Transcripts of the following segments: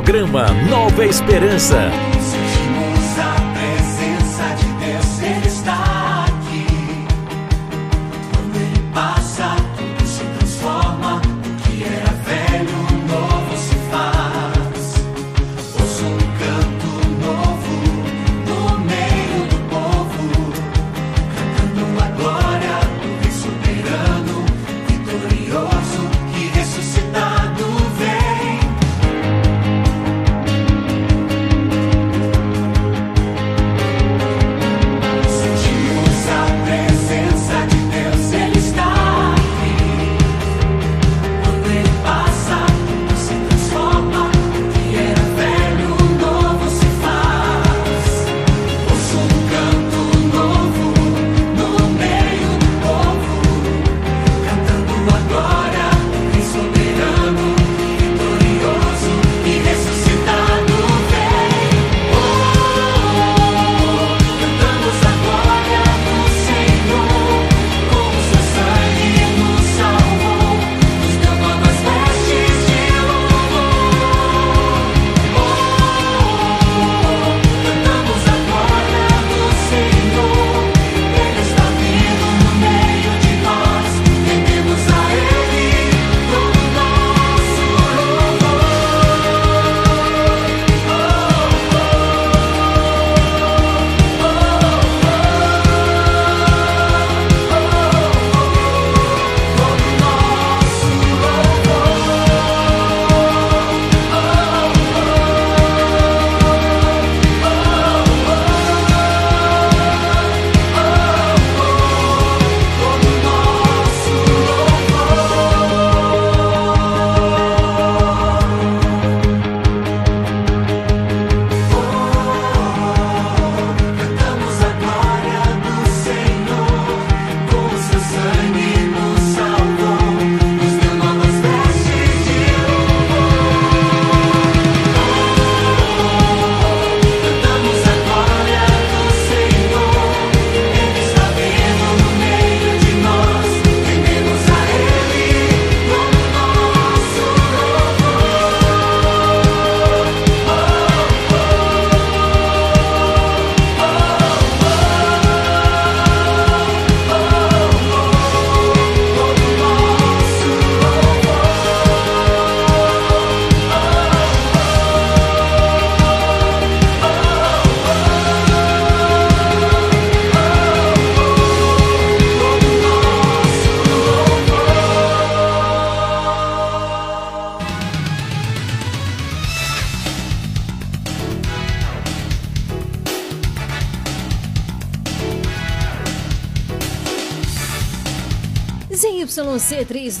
Programa Nova Esperança.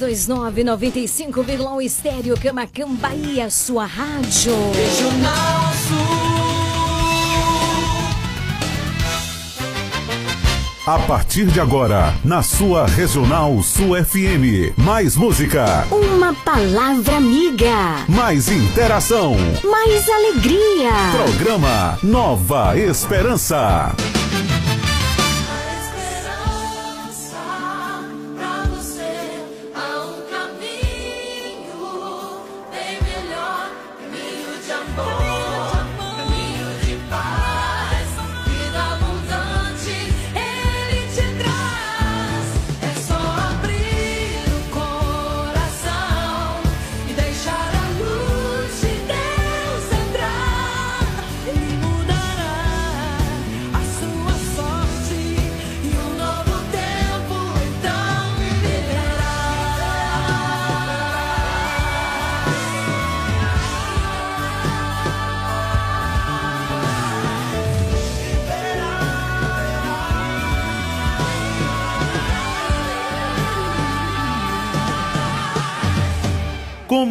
ZYC 329 95,1 Estéreo Camacam Bahia, sua rádio. Regional Sul. A partir de agora, na sua Regional Sul FM. Mais música. Uma palavra amiga. Mais interação. Mais alegria. Programa Nova Esperança.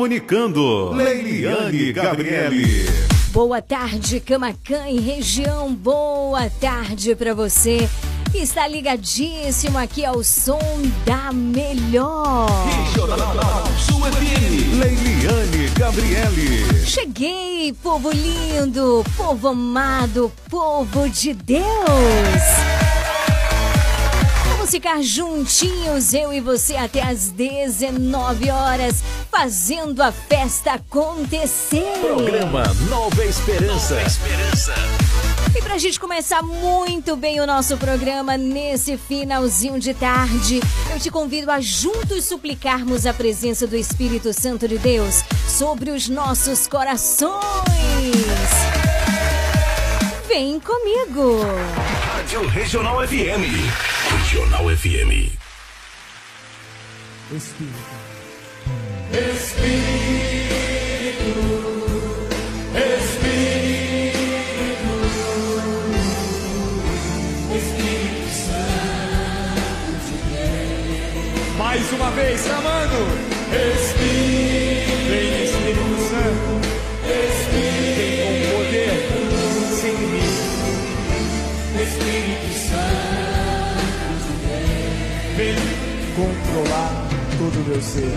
Comunicando, Leiliane Gabriele. Boa tarde, Camacan e região. Boa tarde para você que está ligadíssimo aqui ao som da melhor. Leiliane Gabriele. Cheguei, povo lindo, povo amado, povo de Deus Vamos ficar juntinhos, eu e você, até às 19 horas, fazendo a festa acontecer. Programa Nova Esperança. Nova Esperança. E pra gente começar muito bem o nosso programa nesse finalzinho de tarde, eu te convido a juntos suplicarmos a presença do Espírito Santo de Deus sobre os nossos corações. Vem comigo. Rádio Regional FM. Regional FM. Espírito. Espírito. Espírito. Espírito Santo. Mais uma vez, chamando. Espírito. Controlar todo o meu ser.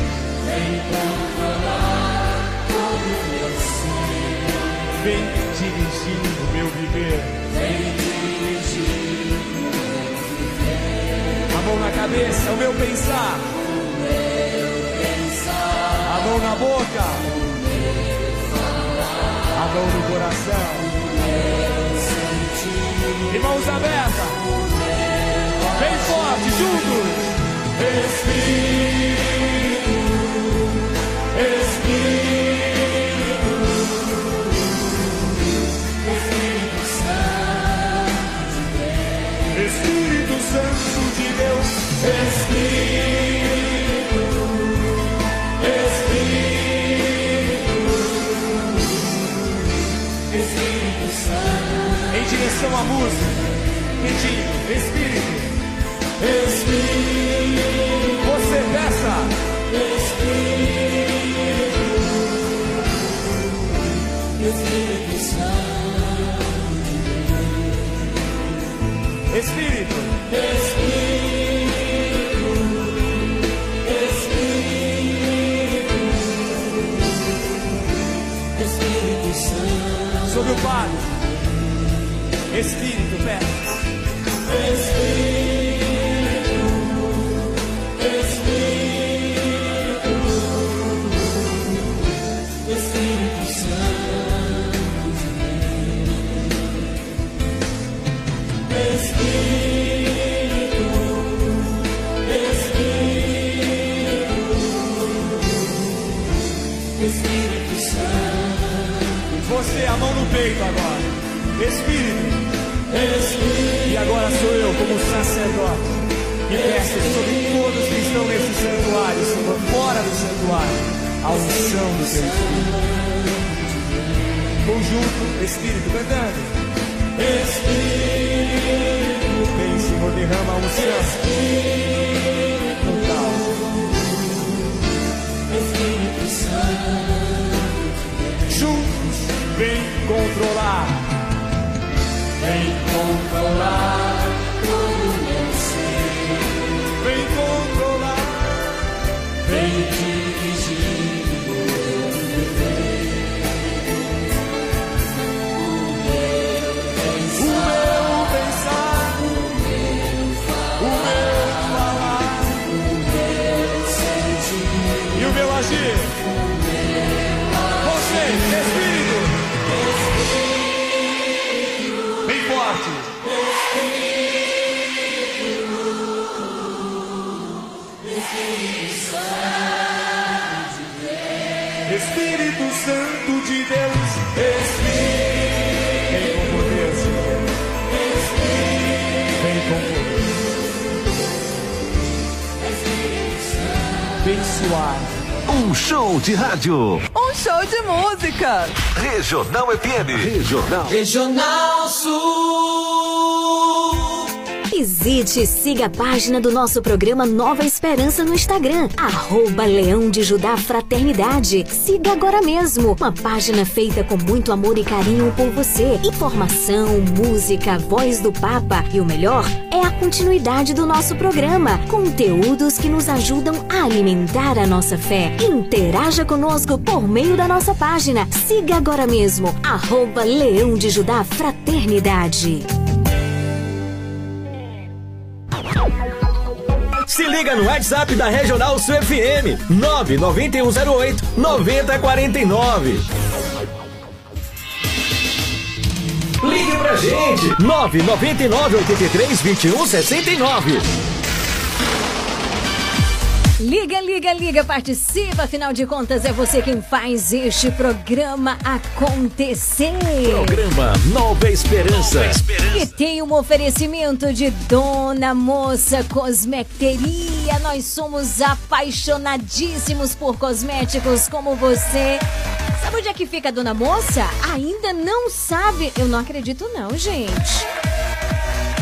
Vem controlar todo o meu ser. Vem dirigir o meu viver. Vem dirigir o meu viver. A mão na cabeça, o meu pensar. O meu pensar. A mão na boca. O meu falar. A mão no coração. O meu sentir. E mãos abertas. Bem forte, juntos. Direção à música, pedindo, Espírito. Espírito, você peça. Espírito, Espírito Santo. Espírito, Espírito, peito agora. Espírito, Espírito. E agora sou eu, como sacerdote, que peço sobre todos que estão nesse santuário, sobre fora do santuário, a unção do teu Espírito. Conjunto, Espírito, cantando. Espírito, vem, Senhor, derrama a unção. Total. Controlar. Vem controlar Um show de rádio. Um show de música. Regional FM. Regional. Regional Sul. Visite e siga a página do nosso programa Nova Esperança no Instagram, arroba Leão de Judá Fraternidade. Siga agora mesmo, uma página feita com muito amor e carinho por você. Informação, música, voz do Papa e o melhor é continuidade do nosso programa. Conteúdos que nos ajudam a alimentar a nossa fé. Interaja conosco por meio da nossa página. Siga agora mesmo, arroba Leão de Judá Fraternidade. Se liga no WhatsApp da Regional Sul FM 99108 9049. Pra gente 999 83 21 69. Liga, liga, liga, participa, afinal de contas é você quem faz este programa acontecer. Programa Nova Esperança. Nova Esperança. E tem um oferecimento de Dona Moça Cosmecteria. Nós somos apaixonadíssimos por cosméticos como você. Sabe onde é que fica a Dona Moça? Ainda não sabe? Eu não acredito não, gente.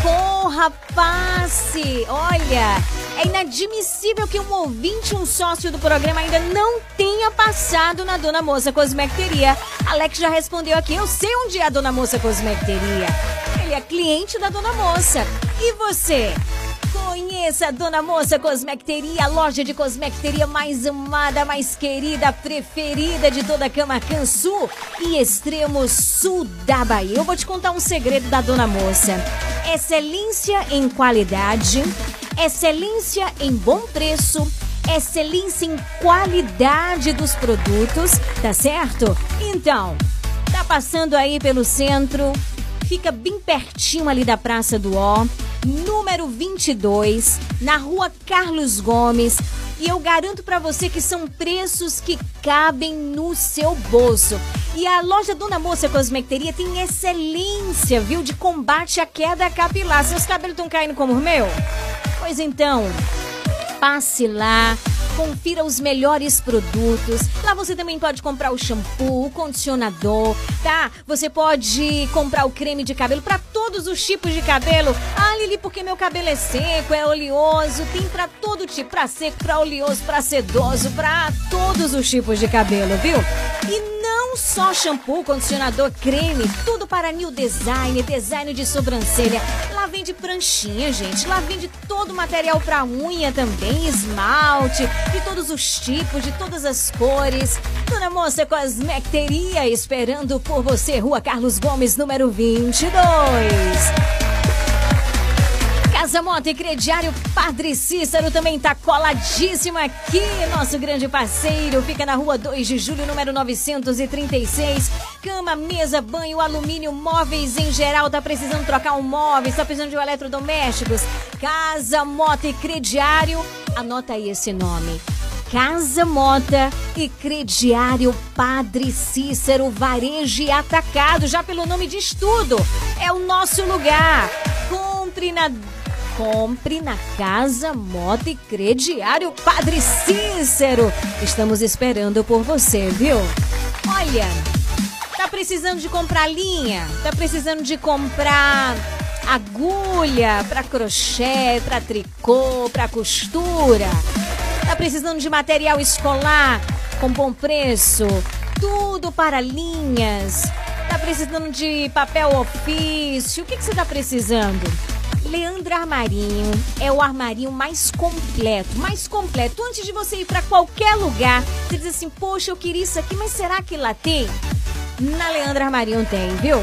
Porra, passe! Olha, é inadmissível que um ouvinte, um sócio do programa ainda não tenha passado na Dona Moça Cosmecteria. Alex já respondeu aqui, eu sei onde é a Dona Moça Cosmecteria. Ele é cliente da Dona Moça. E você? Conheça a Dona Moça Cosmecteria, a loja de cosmecteria mais amada, mais querida, preferida de toda Camacan Sul e extremo sul da Bahia. Eu vou te contar um segredo da Dona Moça. Excelência em qualidade, excelência em bom preço, excelência em qualidade dos produtos, tá certo? Então, tá passando aí pelo centro, fica bem pertinho ali da Praça do Ó, número 22, na rua Carlos Gomes. E eu garanto para você que são preços que cabem no seu bolso. E a loja Dona Moça Cosmecteria tem excelência, viu, de combate à queda capilar. Seus cabelos estão caindo como o meu? Pois então, passe lá confira os melhores produtos. Lá você também pode comprar o shampoo, o condicionador, tá? Você pode comprar o creme de cabelo para todos os tipos de cabelo. Ah, Lili, porque meu cabelo é seco, é oleoso, tem para todo tipo, para seco, para oleoso, para sedoso, para todos os tipos de cabelo, viu? E não só shampoo, condicionador, creme, tudo para new design, design de sobrancelha. Lá vende pranchinha, gente. Lá vende todo o material para unha também, esmalte, de todos os tipos, de todas as cores. Dona Moça Cosmecteria esperando por você, Rua Carlos Gomes, número 22. Casa Moto e Crediário Padre Cícero também tá coladíssimo aqui. Nosso grande parceiro fica na rua 2 de julho, número 936. Cama, mesa, banho, alumínio, móveis em geral. Tá precisando trocar um móvel, tá precisando de um eletrodomésticos. Casa Moto e Crediário. Anota aí esse nome. Casa Mota e Crediário Padre Cícero Varejo Atacado. Já pelo nome de estudo, é o nosso lugar. Compre na Compre na Casa Moto e Crediário Padre Cícero. Estamos esperando por você, viu? Olha, tá precisando de comprar linha? Tá precisando de comprar agulha para crochê, para tricô, para costura? Tá precisando de material escolar com bom preço? Tudo para linhas? Tá precisando de papel ofício? O que, que você tá precisando? Leandro Armarinho é o armarinho mais completo, mais completo. Antes de você ir para qualquer lugar, você diz assim: "Poxa, eu queria isso aqui, mas será que lá tem?" Na Leandro Armarinho tem, viu?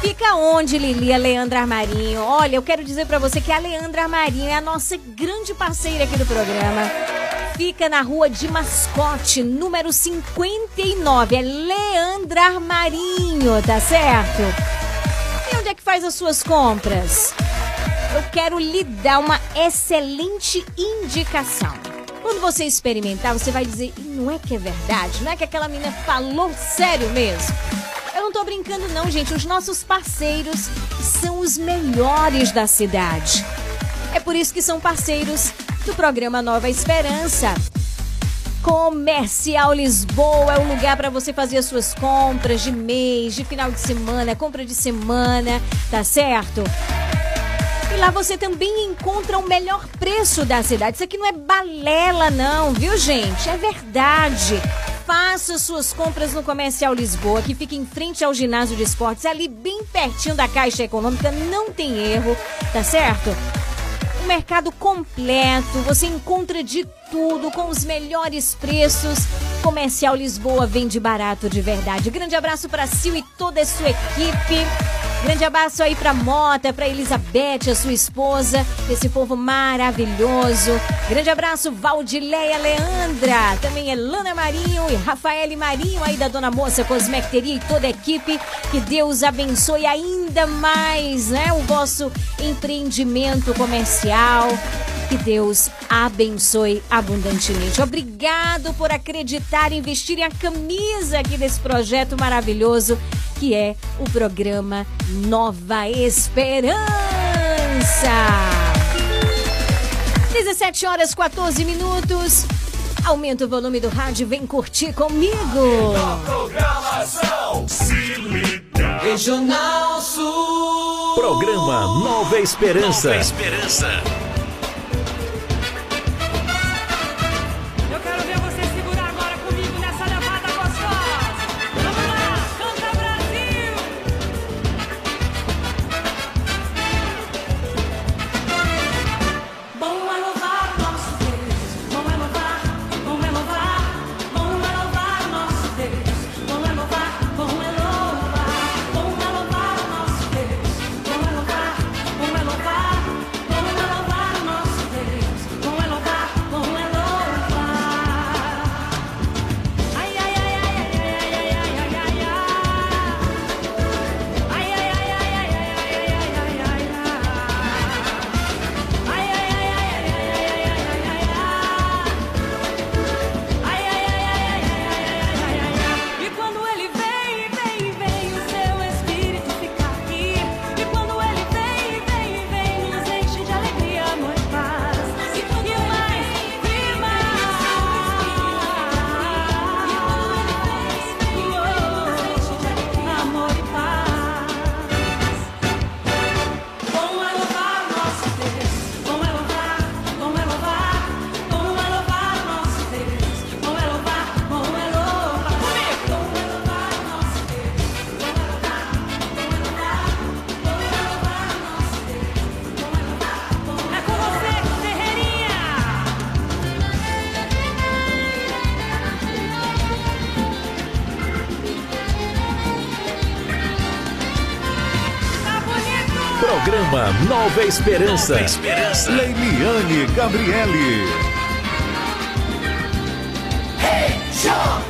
Fica onde, Lili, a Leandra Armarinho? Olha, eu quero dizer para você que a Leandra Armarinho é a nossa grande parceira aqui do programa. Fica na rua de Mascote, número 59. É Leandra Armarinho, tá certo? E onde é que faz as suas compras? Eu quero lhe dar uma excelente indicação. Quando você experimentar, você vai dizer, não é que é verdade? Não é que aquela menina falou sério mesmo? Eu não tô brincando não, gente. Os nossos parceiros são os melhores da cidade. É por isso que são parceiros do programa Nova Esperança. Comercial Lisboa é o lugar para você fazer as suas compras de mês, de final de semana, compra de semana, tá certo? E lá você também encontra o melhor preço da cidade. Isso aqui não é balela, não, viu, gente? É verdade. Faça suas compras no Comercial Lisboa, que fica em frente ao ginásio de esportes, ali bem pertinho da Caixa Econômica, não tem erro, tá certo? Um mercado completo, você encontra de tudo com os melhores preços. Comercial Lisboa vende barato de verdade. Grande abraço para Sil e toda a sua equipe. Grande abraço aí pra Mota, pra Elizabeth, a sua esposa, esse povo maravilhoso. Grande abraço, Valdileia Leandra, também é Elana Marinho e Rafael Marinho aí da Dona Moça Cosmecteria e toda a equipe. Que Deus abençoe ainda mais, né, o vosso empreendimento comercial. Que Deus abençoe abundantemente. Obrigado por acreditar, investir em a camisa aqui desse projeto maravilhoso que é o programa Nova Esperança. 17 horas 14 minutos. Aumenta o volume do rádio, vem curtir comigo. Programação. Regional Sul. Programa Nova Esperança. Nova Esperança. Nova Esperança. Nova Esperança. Leiliane Gabriele. Hey, show!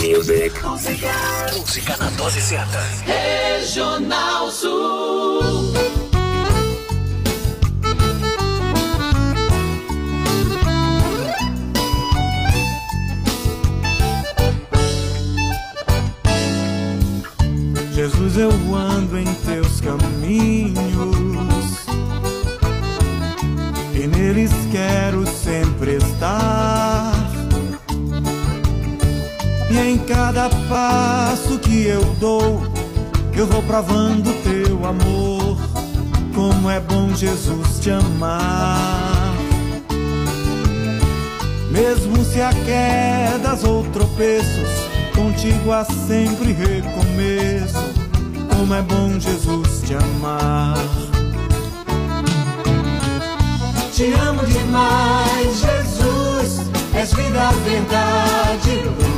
Music. Música. Na dose certa. Regional Sul. Jesus, é eu ando em teus caminhos e neles quero sempre estar e em cada passo que eu dou, eu vou provando teu amor. Como é bom Jesus te amar. Mesmo se há quedas ou tropeços, contigo há sempre recomeço. Como é bom Jesus te amar. Te amo demais, Jesus. És vida, verdade, luz.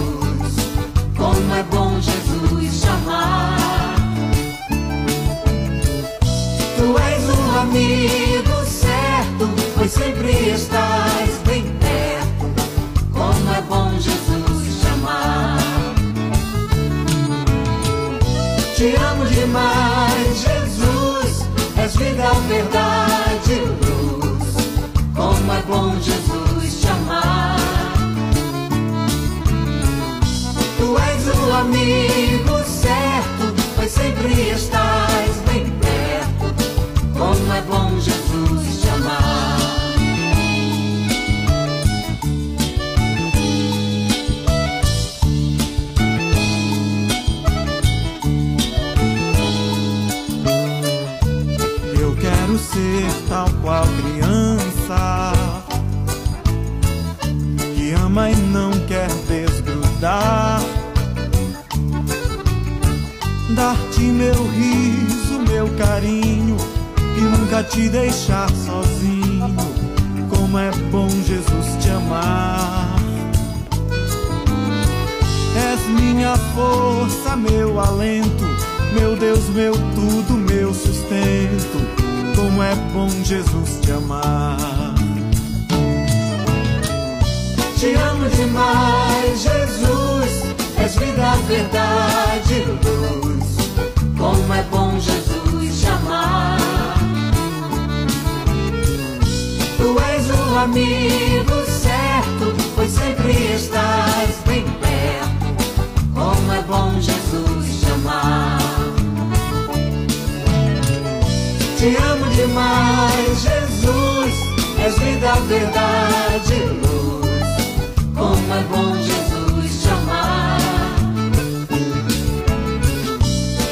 Como é bom Jesus te amar. Tu és um amigo certo, pois sempre estás bem perto. Como é bom Jesus te amar. Te amo demais, Jesus. És vida, verdade, luz. Como é bom Jesus amigo certo, pois sempre estás te deixar sozinho. Como é bom Jesus te amar. És minha força, meu alento, meu Deus, meu tudo, meu sustento. Como é bom Jesus te amar. Te amo demais, Jesus. És vida, verdade, luz. Como é bom Jesus te amar. Tu és o amigo certo, pois sempre estás bem perto. Como é bom Jesus te amar. Te amo demais, Jesus. És vida, verdade, luz. Como é bom Jesus te amar.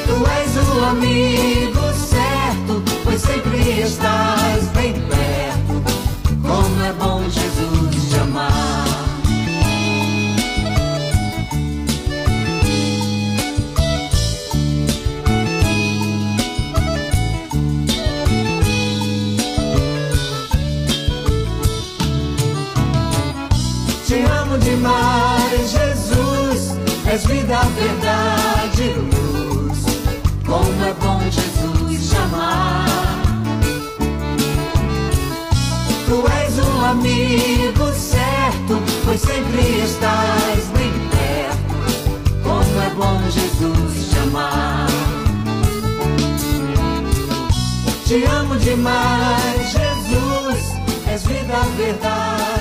Tu és o amigo certo, pois sempre estás Vida, verdade, luz. Como é bom Jesus te amar. Tu és um amigo certo, pois sempre estás bem perto. Como é bom Jesus te amar. Te amo demais, Jesus. És vida, verdade,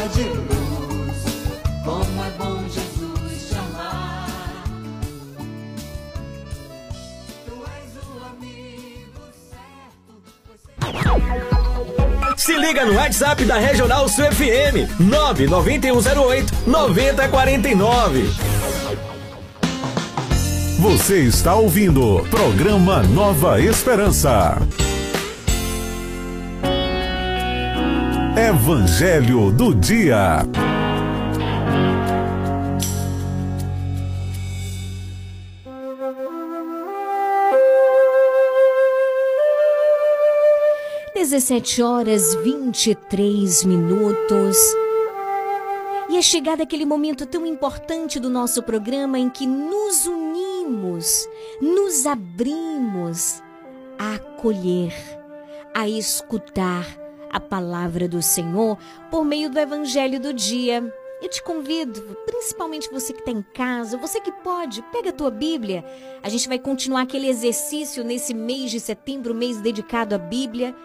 Se liga no WhatsApp da Regional Sul FM 99108 9049. Você está ouvindo programa Nova Esperança. Evangelho do Dia. Dezessete horas 23 minutos. E é chegado aquele momento tão importante do nosso programa em que nos unimos, nos abrimos a acolher, a escutar a palavra do Senhor por meio do Evangelho do dia. Eu te convido, principalmente você que está em casa, você que pode, pega a tua Bíblia. A gente vai continuar aquele exercício nesse mês de setembro, mês dedicado à Bíblia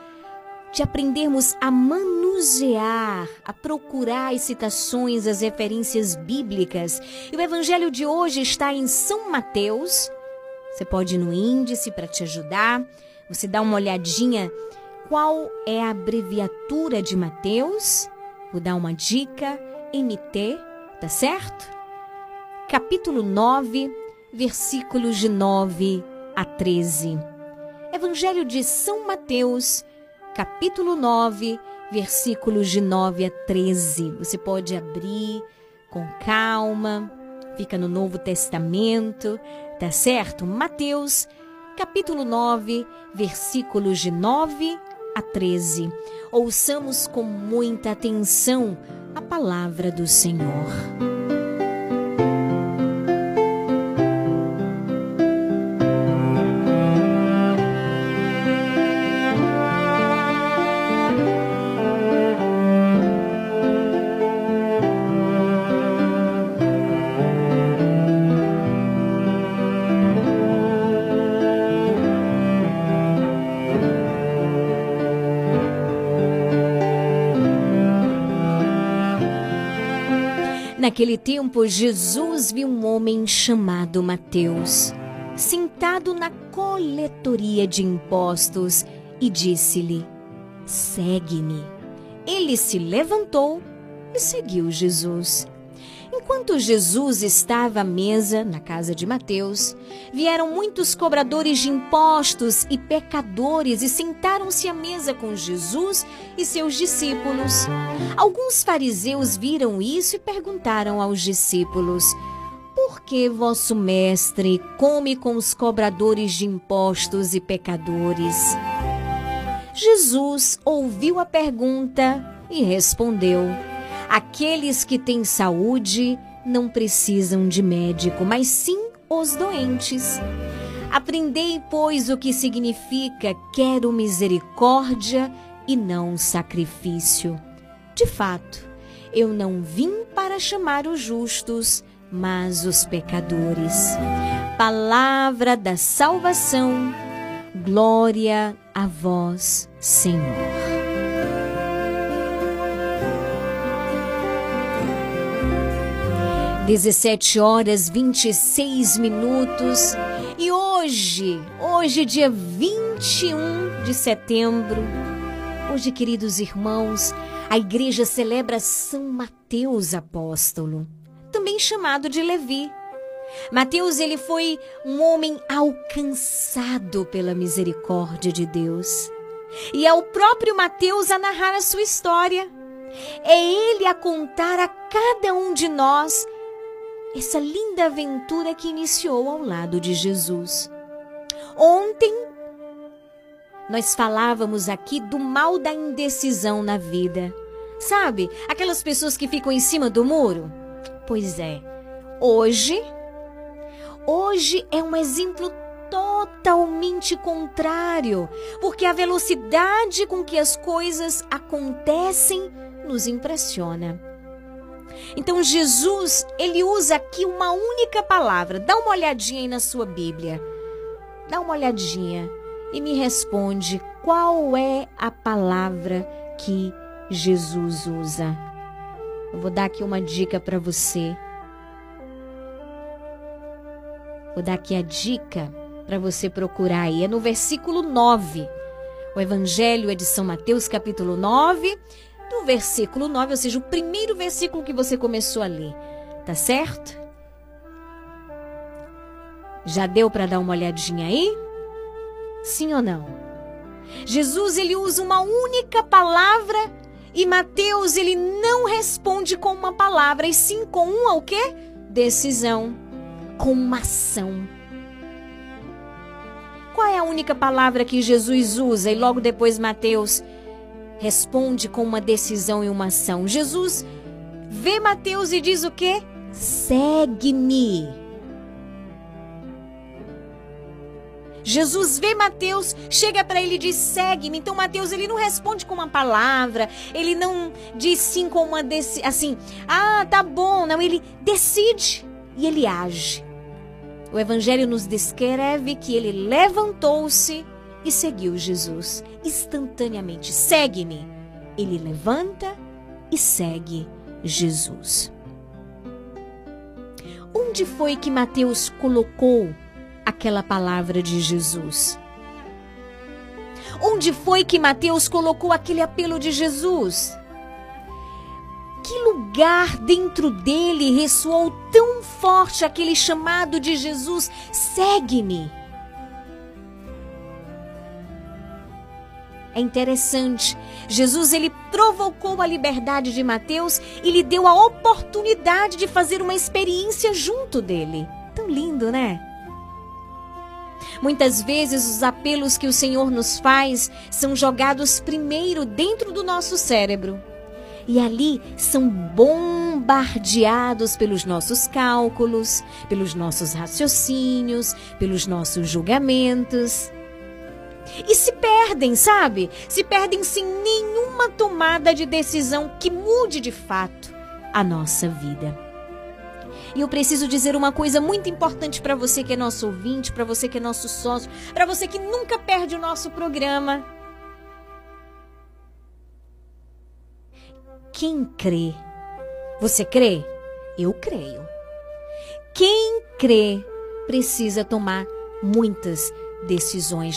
de aprendermos a manusear, a procurar as citações, as referências bíblicas. E o evangelho de hoje está em São Mateus. Você pode ir no índice para te ajudar. Você dá uma olhadinha qual é a abreviatura de Mateus Vou dar uma dica, MT, tá certo? Capítulo 9, versículos de 9 a 13. Evangelho de São Mateus, capítulo 9, versículos de 9 a 13. Você pode abrir com calma, fica no Novo Testamento, tá certo? Mateus, capítulo 9, versículos de 9 a 13. Ouçamos com muita atenção a palavra do Senhor. Naquele tempo, Jesus viu um homem chamado Mateus, sentado na coletoria de impostos, e disse-lhe: Segue-me. Ele se levantou e seguiu Jesus. Enquanto Jesus estava à mesa na casa de Mateus, vieram muitos cobradores de impostos e pecadores e sentaram-se à mesa com Jesus e seus discípulos. Alguns fariseus viram isso e perguntaram aos discípulos: Por que vosso mestre come com os cobradores de impostos e pecadores? Jesus ouviu a pergunta e respondeu: Aqueles que têm saúde não precisam de médico, mas sim os doentes. Aprendei, pois, o que significa quero misericórdia e não sacrifício. De fato, eu não vim para chamar os justos, mas os pecadores. Palavra da salvação, glória a vós, Senhor. 17 horas 26 minutos. E hoje, hoje, dia 21 de setembro, hoje, queridos irmãos, a igreja celebra São Mateus Apóstolo, também chamado de Levi. Mateus ele foi um homem alcançado pela misericórdia de Deus. E é o próprio Mateus a narrar a sua história. É ele a contar a cada um de nós essa linda aventura que iniciou ao lado de Jesus. Ontem, nós falávamos aqui do mal da indecisão na vida. Sabe, aquelas pessoas que ficam em cima do muro? Pois é, hoje, hoje é um exemplo totalmente contrário, porque a velocidade com que as coisas acontecem nos impressiona. Então Jesus, ele usa aqui uma única palavra. Dá uma olhadinha aí na sua Bíblia. Dá uma olhadinha e me responde qual é a palavra que Jesus usa. Eu vou dar aqui uma dica para você. Vou dar aqui a dica para você procurar aí. É no versículo 9. O Evangelho é de São Mateus, capítulo 9, do versículo 9, ou seja, o primeiro versículo que você começou a ler. Tá certo? Já deu para dar uma olhadinha aí? Sim ou não? Jesus ele usa uma única palavra e Mateus ele não responde com uma palavra e sim com uma o quê? Decisão, com uma ação. Qual é a única palavra que Jesus usa e logo depois Mateus responde com uma decisão e uma ação. Jesus vê Mateus e diz o quê? Segue-me. Jesus vê Mateus, chega para ele e diz: "Segue-me". Então Mateus ele não responde com uma palavra, ele não diz sim com uma desse, assim: "Ah, tá bom". Não, ele decide e ele age. O evangelho nos descreve que ele levantou-se e seguiu Jesus instantaneamente. Segue-me. Ele levanta e segue Jesus. Onde foi que Mateus colocou aquela palavra de Jesus? Onde foi que Mateus colocou aquele apelo de Jesus? que lugar dentro dele ressoou tão forte aquele chamado de Jesus: segue-me? É interessante. Jesus ele provocou a liberdade de Mateus e lhe deu a oportunidade de fazer uma experiência junto dele. Tão lindo, né? Muitas vezes os apelos que o Senhor nos faz são jogados primeiro dentro do nosso cérebro. E ali são bombardeados pelos nossos cálculos, pelos nossos raciocínios, pelos nossos julgamentos e se perdem, sabe? Se perdem sem nenhuma tomada de decisão que mude de fato a nossa vida. E eu preciso dizer uma coisa muito importante para você que é nosso ouvinte, para você que é nosso sócio, para você que nunca perde o nosso programa. Quem crê? Você crê? Eu creio. Quem crê precisa tomar muitas decisões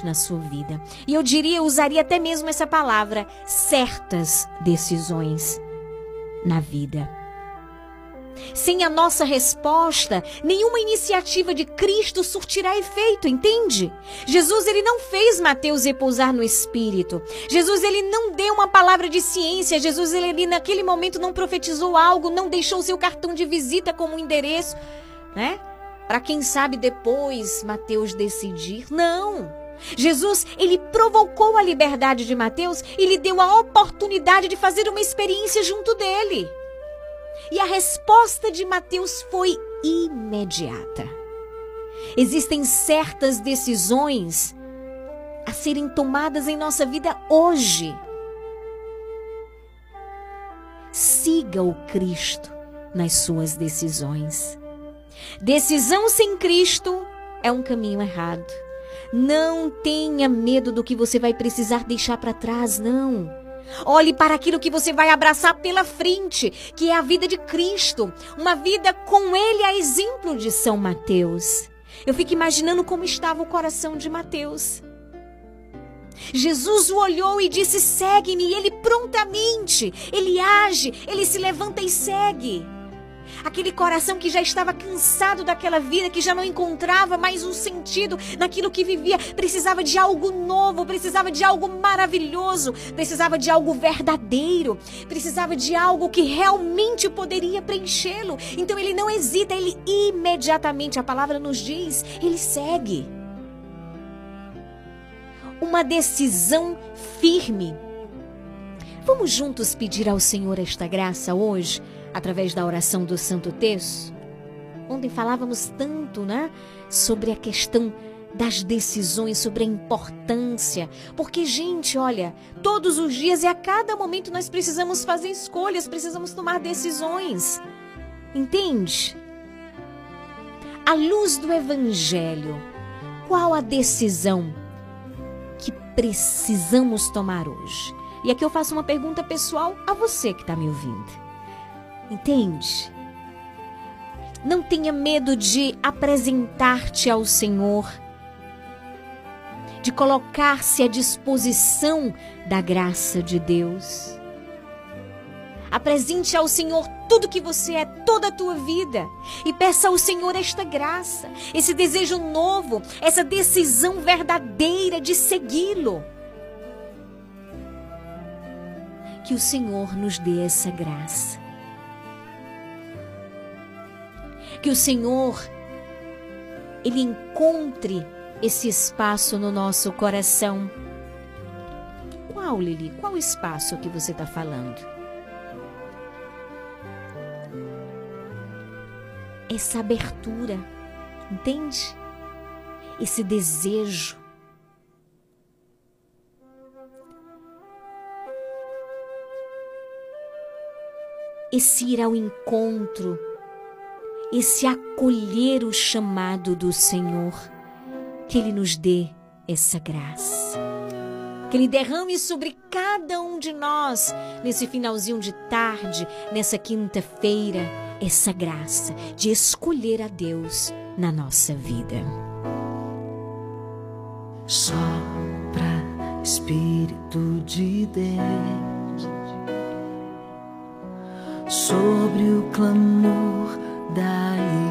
na sua vida. E eu diria, usaria até mesmo essa palavra, certas decisões na vida. Sem a nossa resposta, nenhuma iniciativa de Cristo surtirá efeito, entende? Jesus ele não fez Mateus repousar no espírito. Jesus ele não deu uma palavra de ciência. Jesus ele naquele momento não profetizou algo, não deixou seu cartão de visita como endereço, né? Para quem sabe depois Mateus decidir. Não. Jesus, ele provocou a liberdade de Mateus e lhe deu a oportunidade de fazer uma experiência junto dele. E a resposta de Mateus foi imediata. Existem certas decisões a serem tomadas em nossa vida hoje. Siga o Cristo nas suas decisões. Decisão sem Cristo é um caminho errado. Não tenha medo do que você vai precisar deixar para trás, não. Olhe para aquilo que você vai abraçar pela frente, que é a vida de Cristo, uma vida com Ele a exemplo de São Mateus. Eu fico imaginando como estava o coração de Mateus. Jesus o olhou e disse: Segue-me. E ele prontamente, ele age, ele se levanta e segue. Aquele coração que já estava cansado daquela vida, que já não encontrava mais um sentido naquilo que vivia, precisava de algo novo, precisava de algo maravilhoso, precisava de algo verdadeiro, precisava de algo que realmente poderia preenchê-lo. Então ele não hesita, ele imediatamente, a palavra nos diz, ele segue. Uma decisão firme. Vamos juntos pedir ao Senhor esta graça hoje? Através da oração do Santo Terço. Ontem falávamos tanto, né, sobre a questão das decisões, sobre a importância. Porque, gente, olha, todos os dias e a cada momento nós precisamos fazer escolhas, precisamos tomar decisões. Entende? À luz do Evangelho, qual a decisão que precisamos tomar hoje? E aqui eu faço uma pergunta pessoal a você que está me ouvindo. Entende? Não tenha medo de apresentar-te ao Senhor, de colocar-se à disposição da graça de Deus. Apresente ao Senhor tudo que você é, toda a tua vida. E peça ao Senhor esta graça, esse desejo novo, essa decisão verdadeira de segui-lo. Que o Senhor nos dê essa graça. Que o Senhor ele encontre esse espaço no nosso coração. Qual, Lili? Qual espaço que você está falando? Essa abertura, entende? Esse desejo. Esse ir ao encontro e se acolher o chamado do Senhor, que Ele nos dê essa graça. Que Ele derrame sobre cada um de nós, nesse finalzinho de tarde, nessa quinta-feira, essa graça de escolher a Deus na nossa vida. Sopra, Espírito de Deus sobre o clamor da igreja.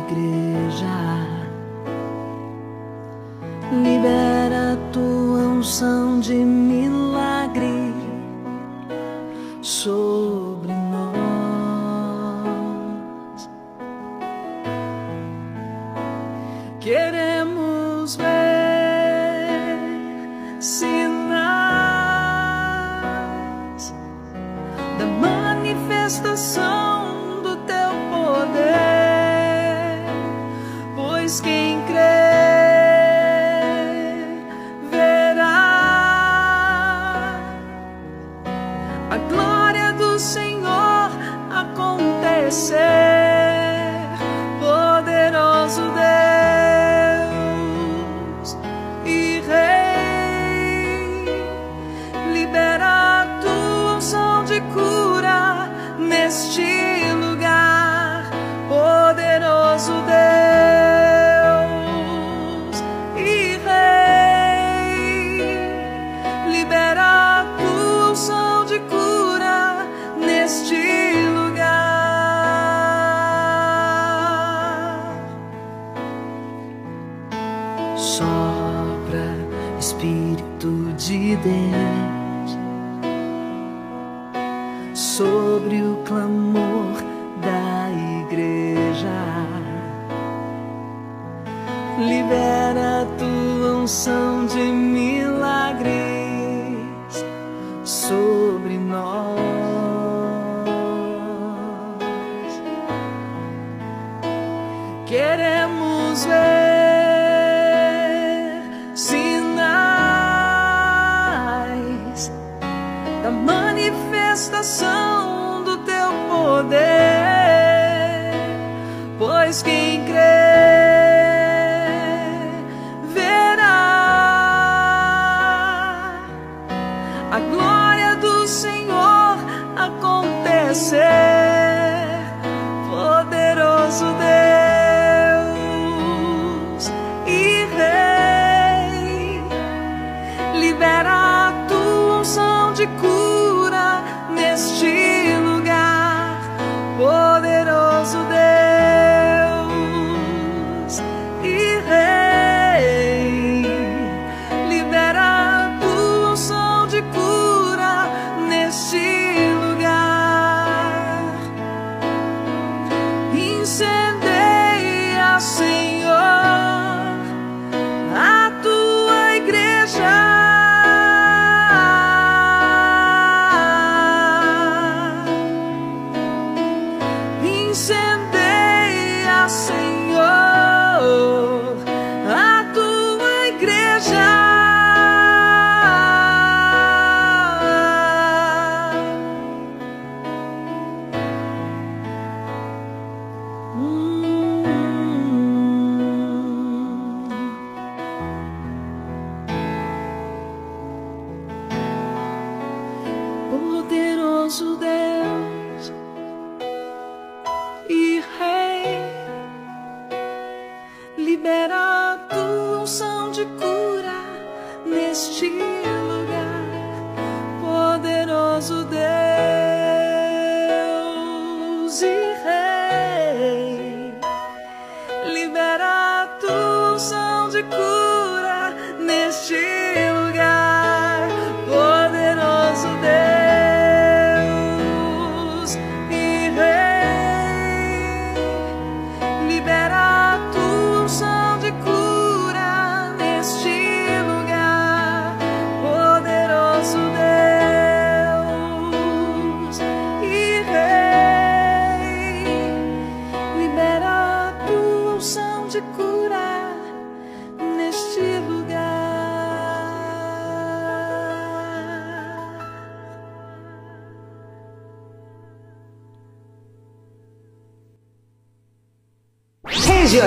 Neste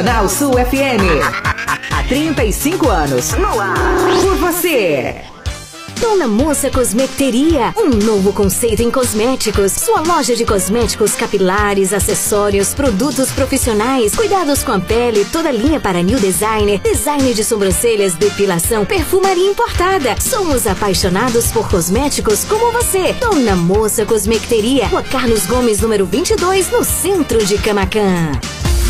Regional Sul FM. Há 35 anos. No ar. Por você. Dona Moça Cosmecteria, um novo conceito em cosméticos. Sua loja de cosméticos capilares, acessórios, produtos profissionais, cuidados com a pele, toda linha para new designer, design de sobrancelhas, depilação, perfumaria importada. Somos apaixonados por cosméticos como você. Dona Moça Cosmecteria, Rua Carlos Gomes, número 22, no centro de Camacan.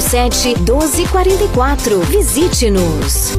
99807 1244. Visite-nos.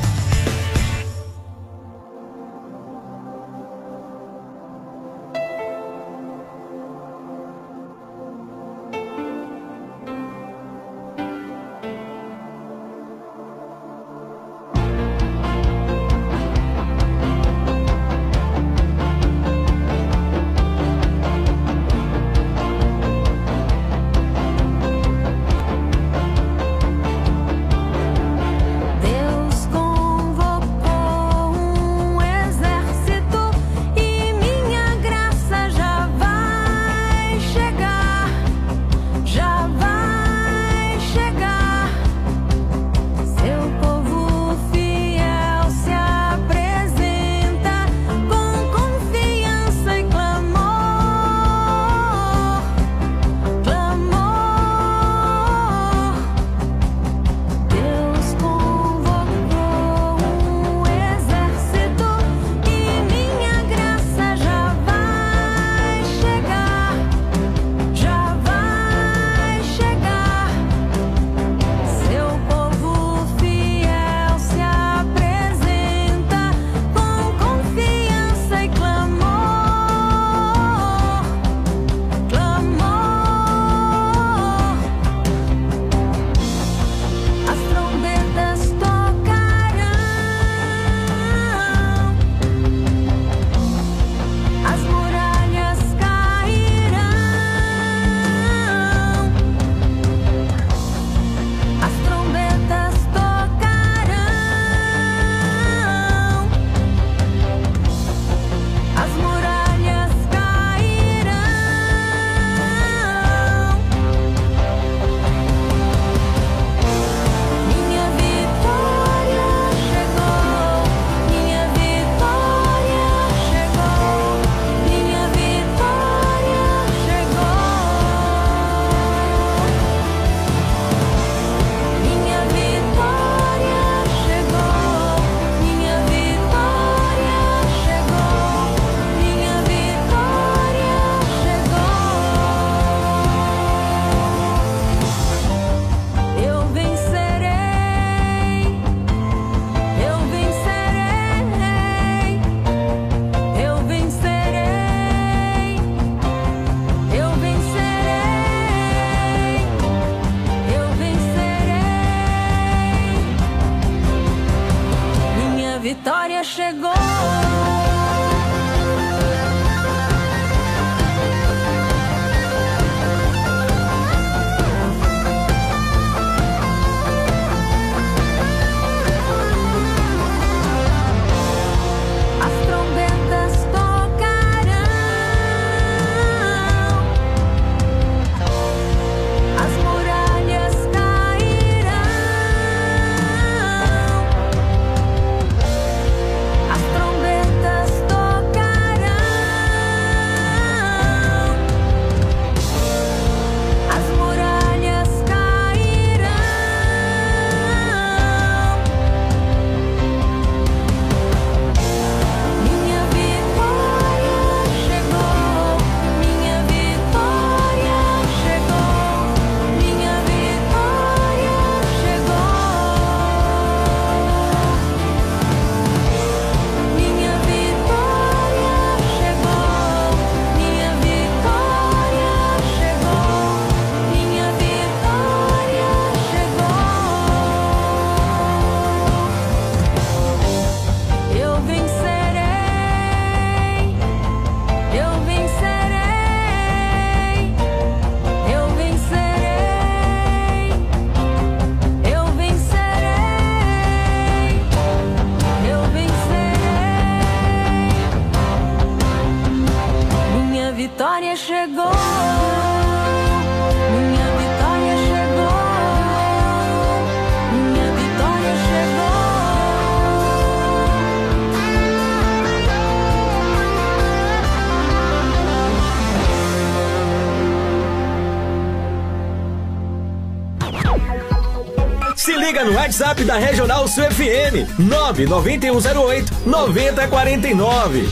WhatsApp da Regional Sul FM 99108 9049.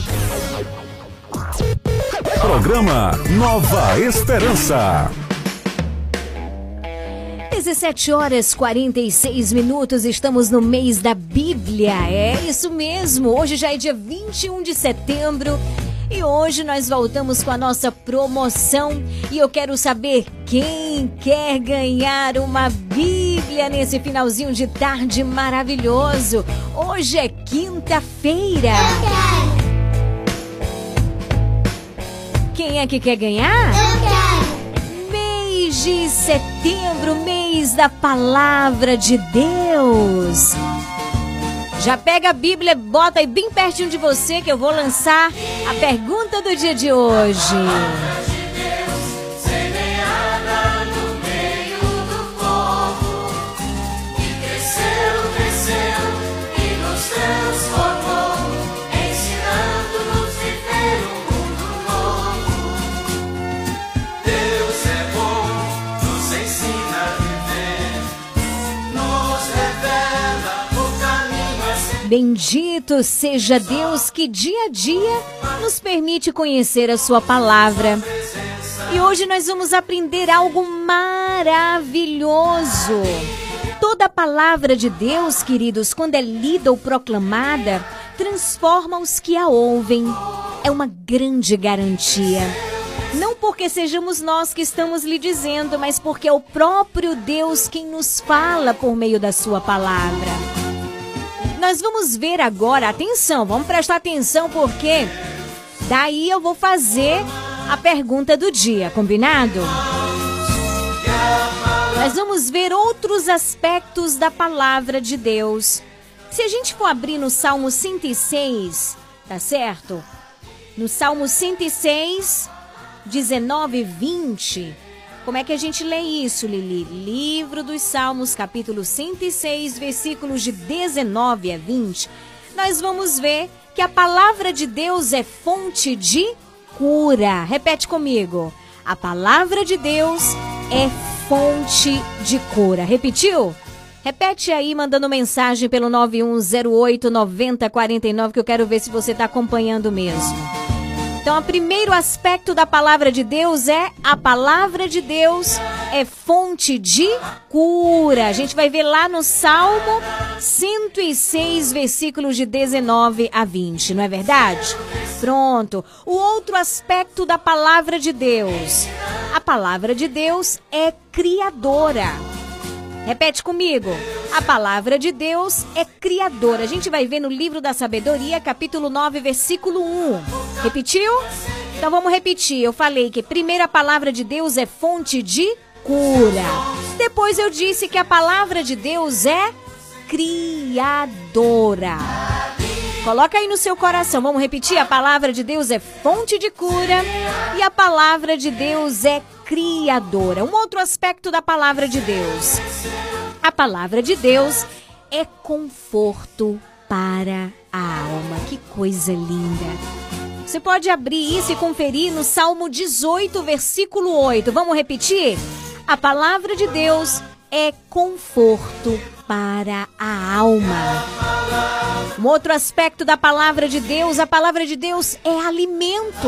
Programa Nova Esperança. 17 horas 46 minutos, estamos no mês da Bíblia. É isso mesmo. Hoje já é dia 21 de setembro e hoje nós voltamos com a nossa promoção e eu quero saber quem quer ganhar uma Bíblia nesse finalzinho de tarde maravilhoso. Hoje é quinta-feira. Quem é que quer ganhar? Eu quero. Mês de setembro, mês da palavra de Deus. Já pega a Bíblia, bota aí bem pertinho de você que eu vou lançar a pergunta do dia de hoje. Bendito seja Deus que dia a dia nos permite conhecer a Sua palavra. E hoje nós vamos aprender algo maravilhoso. Toda a palavra de Deus, queridos, quando é lida ou proclamada, transforma os que a ouvem. É uma grande garantia. Não porque sejamos nós que estamos lhe dizendo, mas porque é o próprio Deus quem nos fala por meio da Sua palavra. Nós vamos ver agora, atenção, vamos prestar atenção porque daí eu vou fazer a pergunta do dia, combinado? Nós vamos ver outros aspectos da palavra de Deus. Se a gente for abrir no Salmo 106, tá certo? No Salmo 106, 19 e 20. Como é que a gente lê isso, Lili? Livro dos Salmos, capítulo 106, versículos de 19 a 20. Nós vamos ver que a palavra de Deus é fonte de cura. Repete comigo. A palavra de Deus é fonte de cura. Repetiu? Repete aí, mandando mensagem pelo 9108 9049, que eu quero ver se você está acompanhando mesmo. Então, o primeiro aspecto da palavra de Deus é a palavra de Deus é fonte de cura. A gente vai ver lá no Salmo 106, versículos de 19 a 20, não é verdade? Pronto. O outro aspecto da palavra de Deus. A palavra de Deus é criadora. Repete comigo. A palavra de Deus é criadora. A gente vai ver no livro da sabedoria, capítulo 9, versículo 1. Repetiu? Então vamos repetir. Eu falei que primeiro a palavra de Deus é fonte de cura. Depois eu disse que a palavra de Deus é criadora. Coloca aí no seu coração. Vamos repetir? A palavra de Deus é fonte de cura e a palavra de Deus é criadora. Um outro aspecto da palavra de Deus. A palavra de Deus é conforto para a alma. Que coisa linda. Você pode abrir isso e conferir no Salmo 18, versículo 8. Vamos repetir? A palavra de Deus é conforto para a alma. Um outro aspecto da palavra de Deus, a palavra de Deus é alimento.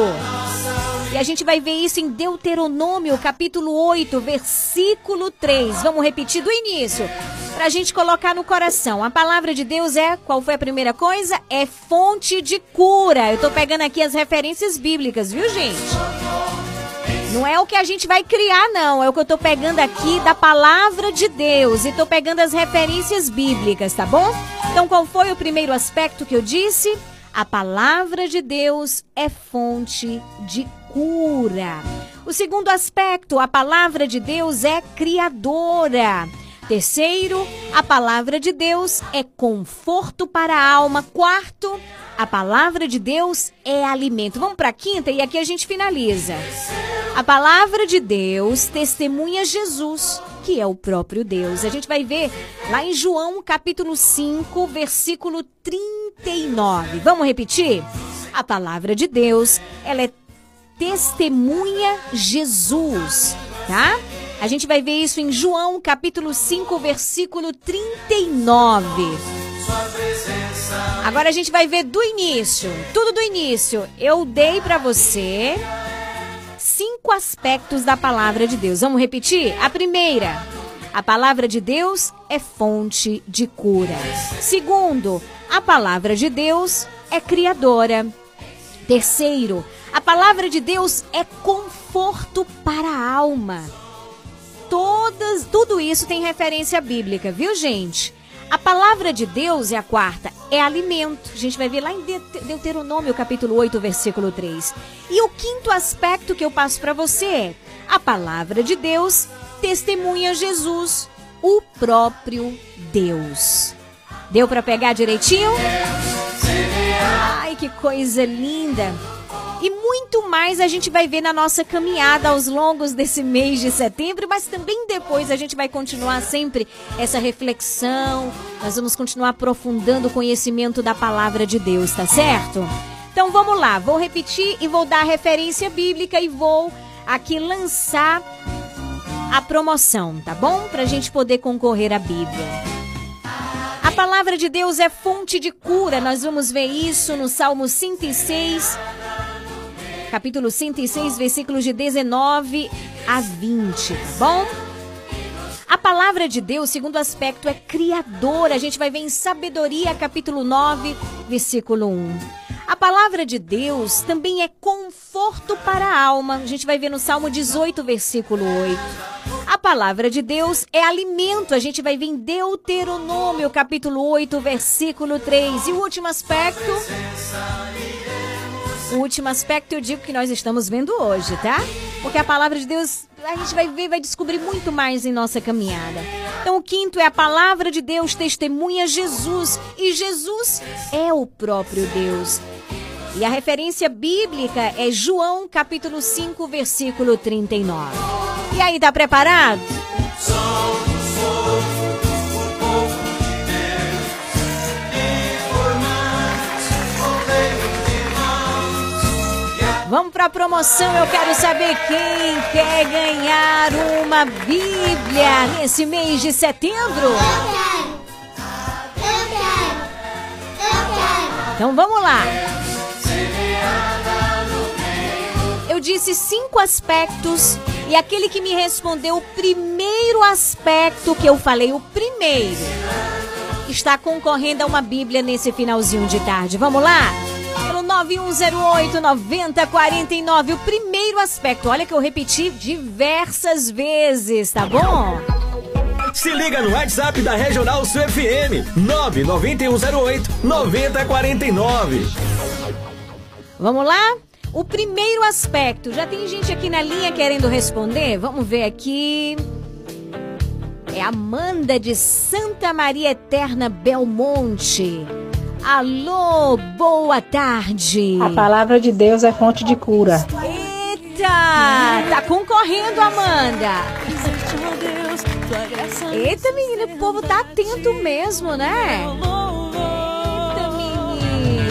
E a gente vai ver isso em Deuteronômio, capítulo 8, versículo 3. Vamos repetir do início, para a gente colocar no coração. A palavra de Deus é, qual foi a primeira coisa? É fonte de cura. Eu estou pegando aqui as referências bíblicas, viu, gente? Não é o que a gente vai criar, não. É o que eu tô pegando aqui da palavra de Deus. E tô pegando as referências bíblicas, tá bom? Então, qual foi o primeiro aspecto que eu disse? A palavra de Deus é fonte de cura. O segundo aspecto, a palavra de Deus é criadora. Terceiro, a palavra de Deus é conforto para a alma. Quarto, a palavra de Deus é alimento. Vamos para a quinta e aqui a gente finaliza. A palavra de Deus testemunha Jesus, que é o próprio Deus. A gente vai ver lá em João, capítulo 5, versículo 39. Vamos repetir? A palavra de Deus, ela é testemunha Jesus, tá? A gente vai ver isso em João, capítulo 5, versículo 39. Agora a gente vai ver do início, tudo do início. Eu dei para você cinco aspectos da palavra de Deus. Vamos repetir? A primeira, a palavra de Deus é fonte de cura. Segundo, a palavra de Deus é criadora. Terceiro, a palavra de Deus é conforto para a alma. Todas, tudo isso tem referência bíblica, viu, gente? A palavra de Deus é a quarta, é alimento. A gente vai ver lá em Deuteronômio, capítulo 8, versículo 3. E o quinto aspecto que eu passo para você é: a palavra de Deus testemunha Jesus, o próprio Deus. Deu para pegar direitinho? Ai, que coisa linda! E muito mais a gente vai ver na nossa caminhada aos longos desse mês de setembro, mas também depois a gente vai continuar sempre essa reflexão. Nós vamos continuar aprofundando o conhecimento da palavra de Deus, tá certo? Então vamos lá, vou repetir e vou dar a referência bíblica e vou aqui lançar a promoção, tá bom? Pra gente poder concorrer à Bíblia. A palavra de Deus é fonte de cura. Nós vamos ver isso no Salmo 106, capítulo 106, versículos de 19 a 20, tá bom? A palavra de Deus, segundo aspecto, é criadora. A gente vai ver em Sabedoria, capítulo 9, versículo 1. A palavra de Deus também é conforto para a alma. A gente vai ver no Salmo 18, versículo 8. A palavra de Deus é alimento. A gente vai ver em Deuteronômio, capítulo 8, versículo 3. E o último aspecto o último aspecto eu digo que nós estamos vendo hoje, tá? Porque a palavra de Deus a gente vai ver, vai descobrir muito mais em nossa caminhada. Então, o quinto é a palavra de Deus testemunha Jesus e Jesus é o próprio Deus. E a referência bíblica é João capítulo 5, versículo 39. E aí, tá preparado? Vamos para a promoção. Eu quero saber quem quer ganhar uma Bíblia nesse mês de setembro. Eu quero. Eu quero. Eu quero. Então vamos lá. Eu disse cinco aspectos e aquele que me respondeu o primeiro aspecto que eu falei, o primeiro, está concorrendo a uma Bíblia nesse finalzinho de tarde. Vamos lá? Pelo 9108 9049. O primeiro aspecto, olha que eu repeti diversas vezes, tá bom? Se liga no WhatsApp da Regional Sul FM 99108 9049. Vamos lá? O primeiro aspecto, já tem gente aqui na linha querendo responder? Vamos ver aqui. É Amanda de Santa Maria Eterna Belmonte. Alô, boa tarde. A palavra de Deus é fonte de cura. Eita, tá concorrendo, Amanda. Eita, menina, o povo tá atento mesmo, né? Eita, menina.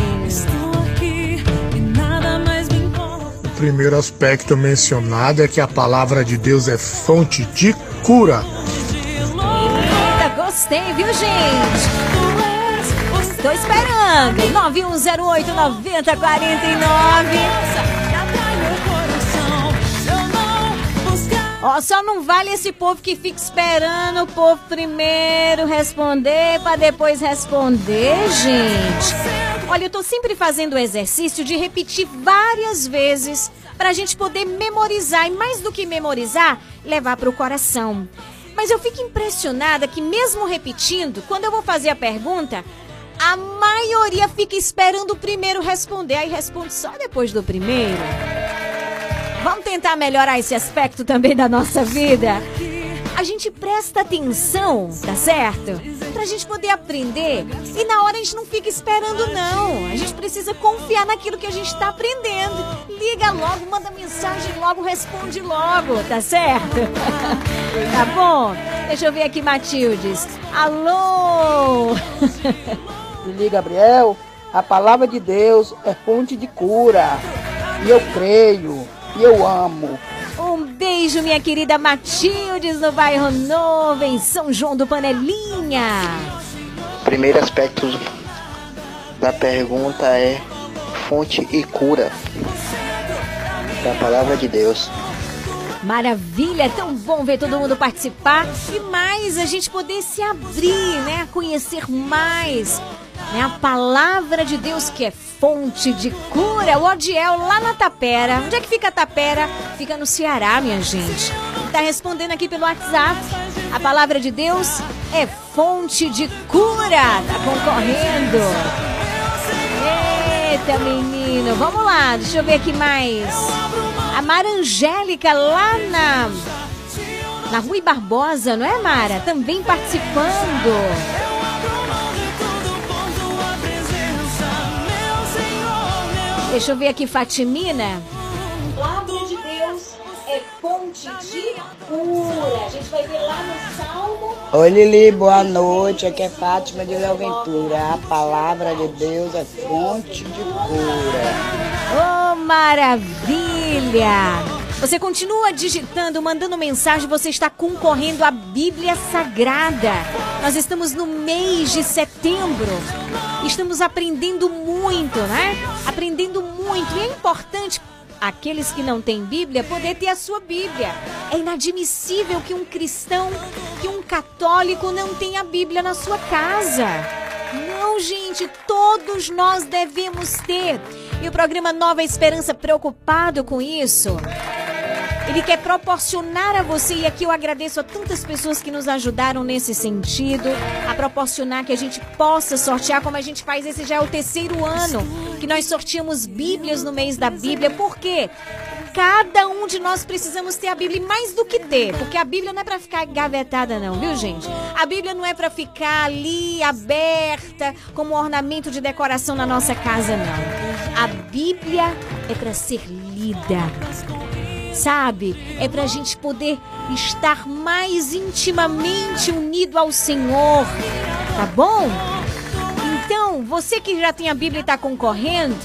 O primeiro aspecto mencionado é que a palavra de Deus é fonte de cura. Eita, gostei, viu, gente? Tô esperando. 9108 9049. Ó, só não vale esse povo que fica esperando o povo primeiro responder para depois responder, gente. Olha, eu tô sempre fazendo o exercício de repetir várias vezes pra gente poder memorizar e mais do que memorizar, levar pro coração. Mas eu fico impressionada que mesmo repetindo, quando eu vou fazer a pergunta, a maioria fica esperando o primeiro responder, aí responde só depois do primeiro. Vamos tentar melhorar esse aspecto também da nossa vida? A gente presta atenção, tá certo? Pra gente poder aprender. E na hora a gente não fica esperando, não. A gente precisa confiar naquilo que a gente tá aprendendo. Liga logo, manda mensagem logo, responde logo, tá certo? tá bom? Deixa eu ver aqui, Matildes. Alô? Lili Gabriel, a palavra de Deus é fonte de cura. E eu creio, e eu amo. Um beijo, minha querida Matildes, no bairro Novo, em São João do Panelinha. Primeiro aspecto da pergunta é fonte e cura da palavra de Deus. Maravilha, é tão bom ver todo mundo participar e mais a gente poder se abrir, né, conhecer mais, né, a palavra de Deus que é fonte de cura. O Odiel lá na Tapera. Onde é que fica a Tapera? Fica no Ceará, minha gente. Tá respondendo aqui pelo WhatsApp. A palavra de Deus é fonte de cura. Tá concorrendo. Eita, menino. Vamos lá, deixa eu ver aqui mais. A Mara Angélica lá na. Na Rui Barbosa, não é, Mara? Também participando. Deixa eu ver aqui, Fatimina. De Deus é fonte de cura. A gente vai ver lá no Salmo. Oi Lili, boa noite. Aqui é Fátima de Léo Ventura. A palavra de Deus é fonte de cura. Oh, maravilha! Você continua digitando, mandando mensagem, você está concorrendo à Bíblia Sagrada. Nós estamos no mês de setembro. Estamos aprendendo muito, né? Aprendendo muito. E é importante aqueles que não têm Bíblia poder ter a sua Bíblia. É inadmissível que um cristão, que um católico não tenha a Bíblia na sua casa. Não, gente, todos nós devemos ter. E o programa Nova Esperança, preocupado com isso, ele quer proporcionar a você, e aqui eu agradeço a tantas pessoas que nos ajudaram nesse sentido, a proporcionar que a gente possa sortear, como a gente faz esse já é o terceiro ano que nós sorteamos Bíblias no mês da Bíblia. Por quê? Cada um de nós precisamos ter a Bíblia e mais do que ter, porque a Bíblia não é para ficar gavetada não, viu, gente? A Bíblia não é para ficar ali aberta como ornamento de decoração na nossa casa não. A Bíblia é para ser lida. Sabe? É pra gente poder estar mais intimamente unido ao Senhor. Tá bom? Então, você que já tem a Bíblia e está concorrendo,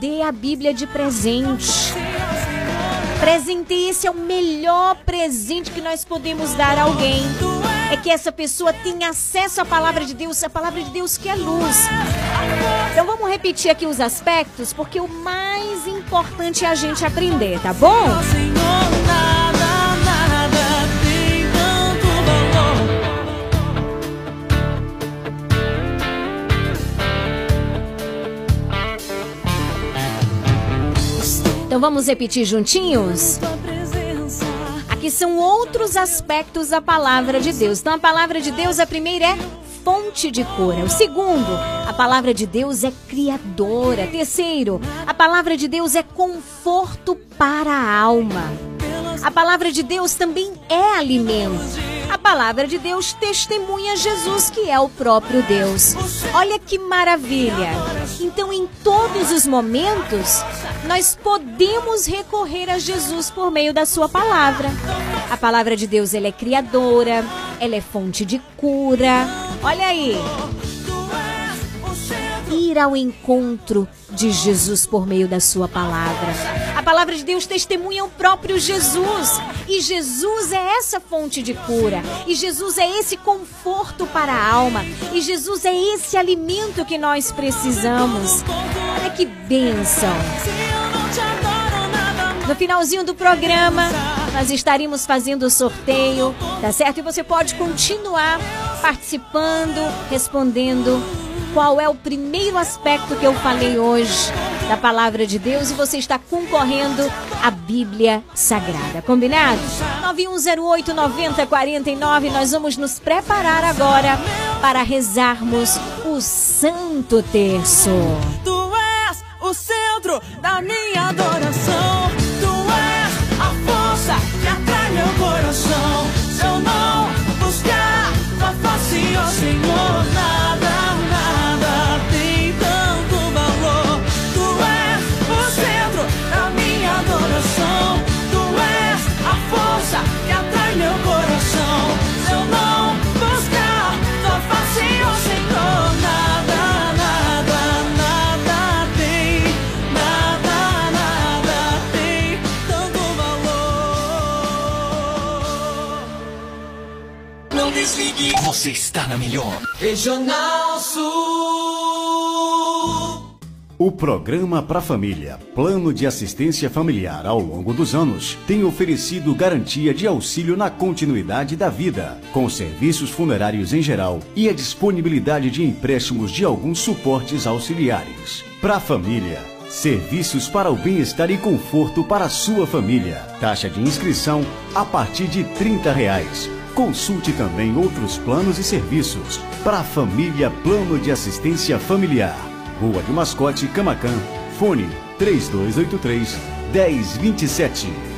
dê a Bíblia de presente. Presente esse é o melhor presente que nós podemos dar a alguém. É que essa pessoa tenha acesso à palavra de Deus, a palavra de Deus que é luz. Então vamos repetir aqui os aspectos, porque o mais importante é a gente aprender, tá bom? Então vamos repetir juntinhos? Aqui são outros aspectos da palavra de Deus. Então a palavra de Deus, a primeira é fonte de cura. O segundo, a palavra de Deus é criadora. Terceiro, a palavra de Deus é conforto para a alma. A palavra de Deus também é alimento. A palavra de Deus testemunha Jesus, que é o próprio Deus. Olha que maravilha! Então, em todos os momentos, nós podemos recorrer a Jesus por meio da sua palavra. A palavra de Deus, ela é criadora, ela é fonte de cura. Olha aí. Ir ao encontro de Jesus por meio da sua palavra. A palavra de Deus testemunha o próprio Jesus. E Jesus é essa fonte de cura. E Jesus é esse conforto para a alma. E Jesus é esse alimento que nós precisamos. Olha que bênção. No finalzinho do programa, nós estaremos fazendo o sorteio, tá certo? E você pode continuar participando, respondendo qual é o primeiro aspecto que eu falei hoje da palavra de Deus e você está concorrendo à Bíblia Sagrada. Combinado? 9108 9049. Nós vamos nos preparar agora para rezarmos o Santo Terço. Tu és o centro da minha adoração. Desligue. Você está na melhor. Regional Sul. O programa Pra Família, Plano de Assistência Familiar ao longo dos anos, tem oferecido garantia de auxílio na continuidade da vida, com serviços funerários em geral e a disponibilidade de empréstimos de alguns suportes auxiliares. Pra Família, serviços para o bem-estar e conforto para a sua família. Taxa de inscrição a partir de 30 reais. Consulte também outros planos e serviços. Pra Família Plano de Assistência Familiar. Rua de Mascote, Camacan. Fone 3283 1027.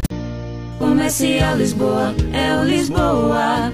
Comercial Lisboa, é o Lisboa.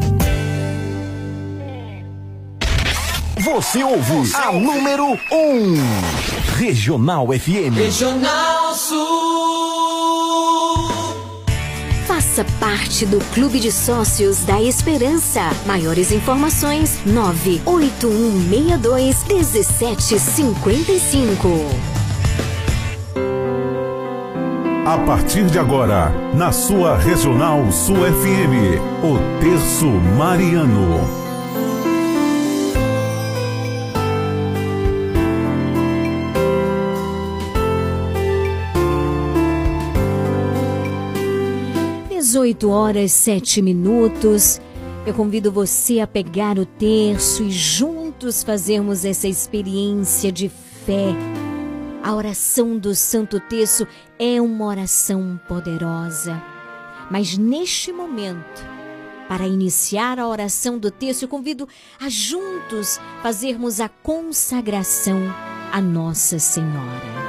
Você ouve a número 1. Um. Regional FM. Regional Sul. Faça parte do Clube de Sócios da Esperança. Maiores informações: 98162 1755. A partir de agora, na sua Regional Sul FM, o Terço Mariano. Dezoito horas sete minutos. Eu convido você a pegar o terço e juntos fazermos essa experiência de fé. A oração do Santo Terço é uma oração poderosa. Mas neste momento, para iniciar a oração do terço, eu convido a juntos fazermos a consagração a Nossa Senhora.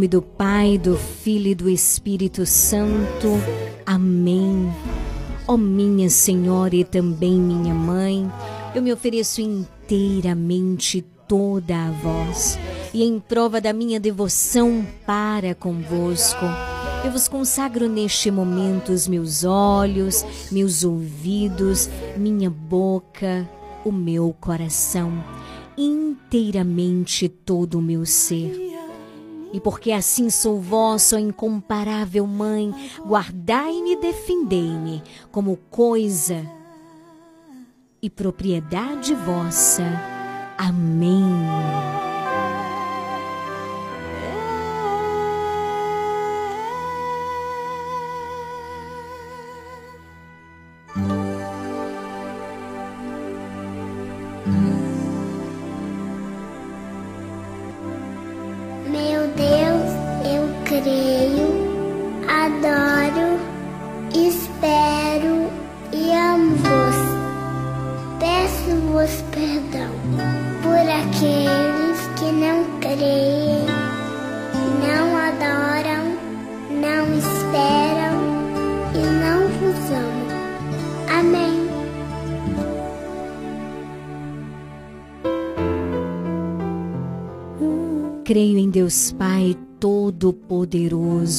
Nome do Pai, do Filho e do Espírito Santo. Amém. Ó minha Senhora e também minha Mãe, eu me ofereço inteiramente toda a vós, e em prova da minha devoção para convosco, eu vos consagro neste momento os meus olhos, meus ouvidos, minha boca, o meu coração, inteiramente todo o meu ser. E porque assim sou vossa, incomparável Mãe, guardai-me e defendei-me como coisa e propriedade vossa. Amém.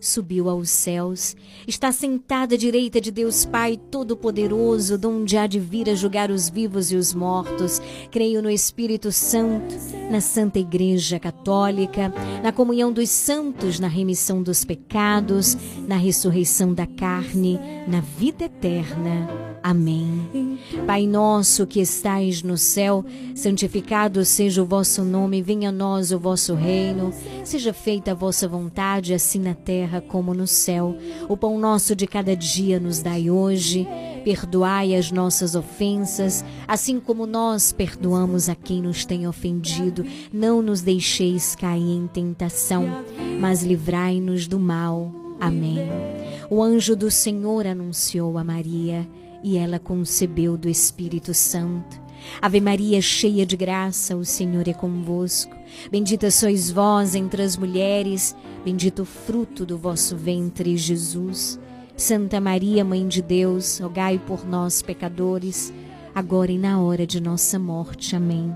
subiu aos céus, está sentado à direita de Deus Pai Todo-Poderoso, donde há de vir a julgar os vivos e os mortos. Creio no Espírito Santo, na Santa Igreja Católica, na comunhão dos santos, na remissão dos pecados, na ressurreição da carne, na vida eterna. Amém. Pai nosso que estais no céu, santificado seja o vosso nome, venha a nós o vosso reino, seja feita a vossa vontade, assim na terra como no céu. O pão nosso de cada dia nos dai hoje. Perdoai as nossas ofensas, assim como nós perdoamos a quem nos tem ofendido. Não nos deixeis cair em tentação, mas livrai-nos do mal. Amém. O anjo do Senhor anunciou a Maria e ela concebeu do Espírito Santo. Ave Maria, cheia de graça, o Senhor é convosco. Bendita sois vós entre as mulheres, bendito o fruto do vosso ventre, Jesus. Santa Maria, Mãe de Deus, rogai por nós, pecadores, agora e na hora de nossa morte. Amém.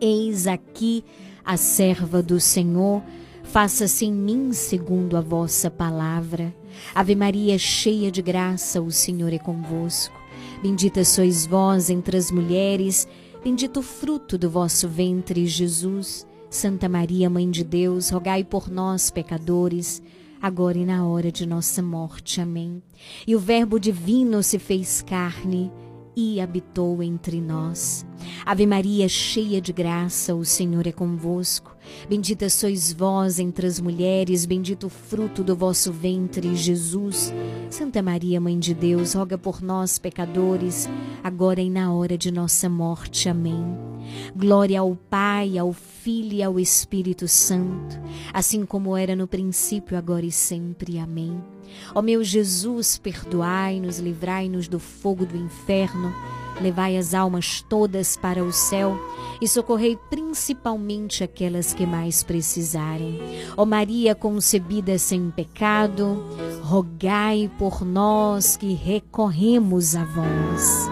Eis aqui a serva do Senhor, faça-se em mim segundo a vossa palavra. Ave Maria, cheia de graça, o Senhor é convosco. Bendita sois vós entre as mulheres, bendito o fruto do vosso ventre, Jesus. Santa Maria, Mãe de Deus, rogai por nós, pecadores, agora e na hora de nossa morte. Amém. E o Verbo divino se fez carne e habitou entre nós. Ave Maria, cheia de graça, o Senhor é convosco. Bendita sois vós entre as mulheres, bendito o fruto do vosso ventre, Jesus. Santa Maria, Mãe de Deus, roga por nós, pecadores, agora e na hora de nossa morte. Amém. Glória ao Pai, ao Filho e ao Espírito Santo, assim como era no princípio, agora e sempre. Amém. Ó meu Jesus, perdoai-nos, livrai-nos do fogo do inferno, levai as almas todas para o céu e socorrei principalmente aquelas que mais precisarem. Ó Maria concebida sem pecado, rogai por nós que recorremos a vós.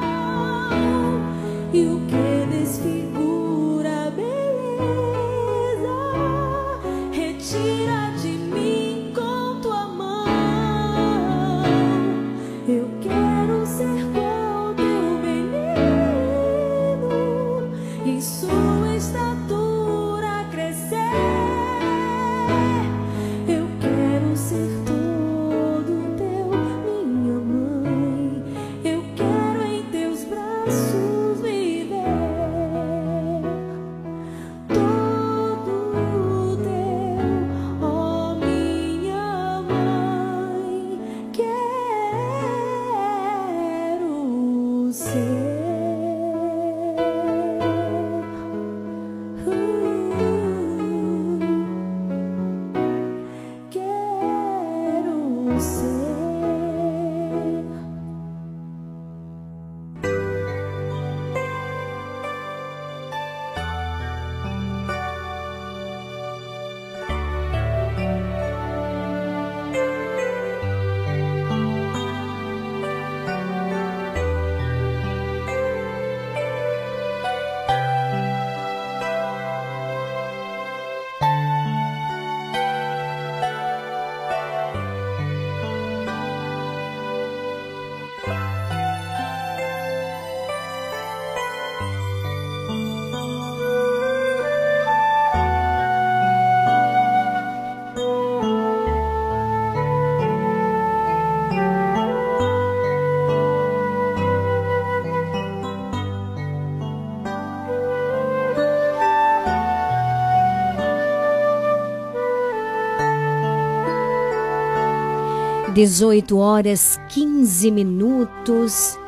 18 horas 15 minutos.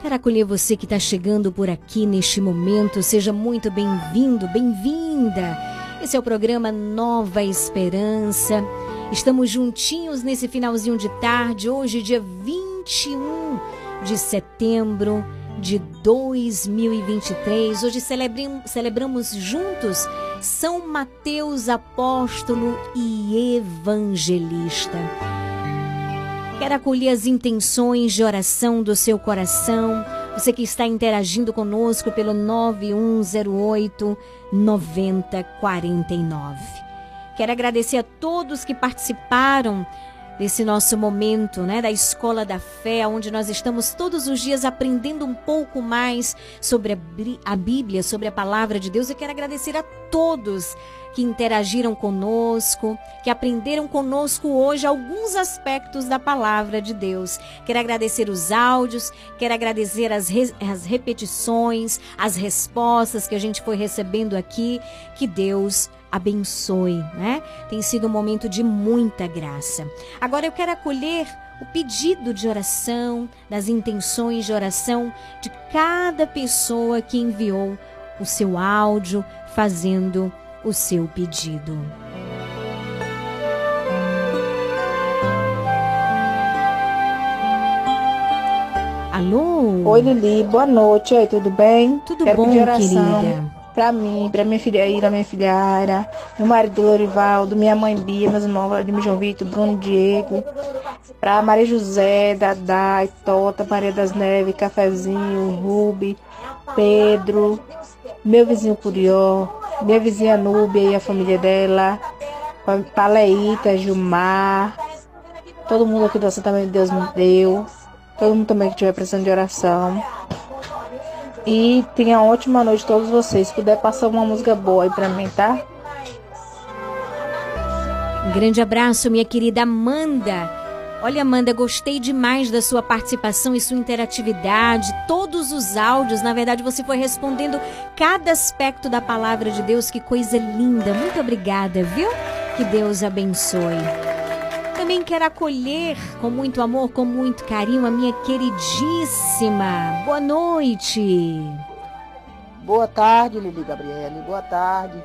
Quero acolher você que está chegando por aqui neste momento. Seja muito bem-vindo, bem-vinda. Esse é o programa Nova Esperança. Estamos juntinhos nesse finalzinho de tarde, hoje, dia 21 de setembro de 2023. Hoje celebramos juntos São Mateus Apóstolo e Evangelista. Quero acolher as intenções de oração do seu coração. Você que está interagindo conosco pelo 9108 9049. Quero agradecer a todos que participaram desse nosso momento, né, da Escola da Fé, onde nós estamos todos os dias aprendendo um pouco mais sobre a, Bíblia, sobre a palavra de Deus. Eu quero agradecer a todos que interagiram conosco, que aprenderam conosco hoje alguns aspectos da palavra de Deus. Quero agradecer os áudios, quero agradecer as, re- as repetições, as respostas que a gente foi recebendo aqui. Que Deus abençoe, né? Tem sido um momento de muita graça. Agora eu quero acolher o pedido de oração, das intenções de oração de cada pessoa que enviou o seu áudio fazendo o seu pedido. Alô? Oi, Lili, boa noite. Oi, tudo bem? Tudo Quero bom, pedir oração querida? Pra mim, pra minha filha Ira, minha filha Ara, meu marido Lorivaldo, minha mãe Bia, meus irmãos Vladimir João Vitor, Bruno Diego, pra Maria José, Dadá, Tota, Maria das Neves, Cafezinho, Rubi, Pedro, meu vizinho Curió, minha vizinha Núbia e a família dela, Leíta, Gilmar, todo mundo aqui Mãe de Deus me deu, todo mundo também que estiver precisando de oração. E tenha uma ótima noite todos vocês. Se puder passar uma música boa aí pra mim, tá? Grande abraço, minha querida Amanda. Olha, Amanda, gostei demais da sua participação e sua interatividade. Todos os áudios, na verdade, você foi respondendo cada aspecto da palavra de Deus. Que coisa linda. Muito obrigada, viu? Que Deus abençoe. Também quero acolher com muito amor, com muito carinho, a minha queridíssima. Boa noite. Boa tarde, Lili Gabriele. Boa tarde.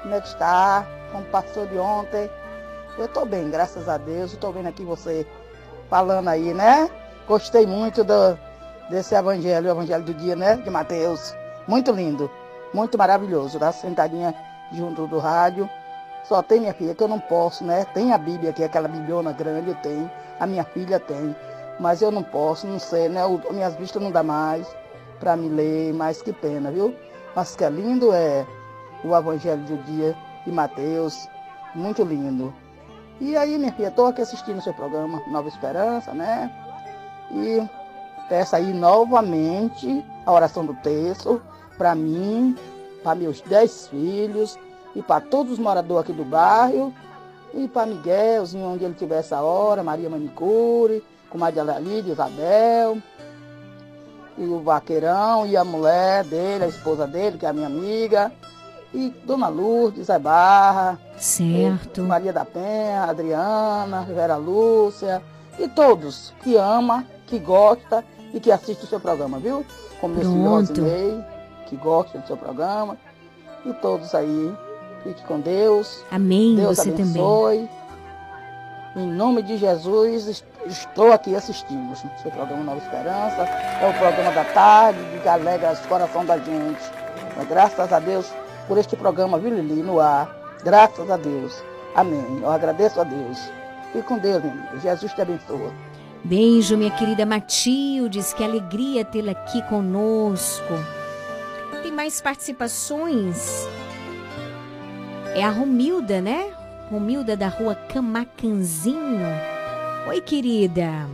Como é que está? Como passou de ontem? Eu tô bem, graças a Deus. Eu tô vendo aqui você falando aí, né? Gostei muito do, desse evangelho, o evangelho do dia, né? De Mateus. Muito lindo. Muito maravilhoso. Tá sentadinha junto do rádio. Só tem minha filha que eu não posso, né? Tem a Bíblia aqui, aquela bibliona grande, eu tenho. A minha filha tem. Mas eu não posso, não sei, né? O, minhas vistas não dá mais para me ler, mas que pena, viu? Mas que é lindo é o Evangelho do dia de Mateus, muito lindo. E aí, minha filha, estou aqui assistindo o seu programa Nova Esperança, né? E peço aí novamente a oração do texto para mim, para meus dez filhos e para todos os moradores aqui do bairro e para Miguelzinho, onde ele estiver essa hora, Maria Manicure, com Maria Lídia, Isabel, e o vaqueirão e a mulher dele, a esposa dele, que é a minha amiga, e Dona Lourdes, Zé Barra, Certo. Maria da Penha, Adriana, Vera Lúcia, e todos que ama, que gosta e que assiste o seu programa, viu? Como meu filho. Rosinei, que gosta do seu programa, e todos aí, fique com Deus. Amém, Deus você também. abençoe. Em nome de Jesus, est- estou aqui assistindo o seu programa Nova Esperança. É o programa da tarde que alegra o coração da gente. Mas graças a Deus por este programa, viu, Lili, no ar. Graças a Deus. Amém. Eu agradeço a Deus. Fique com Deus, meu amigo. Jesus te abençoe. Beijo, minha querida Matildes, que alegria tê-la aqui conosco. Tem mais participações? É a Romilda, né? Romilda da rua Camacanzinho. Oi, querida.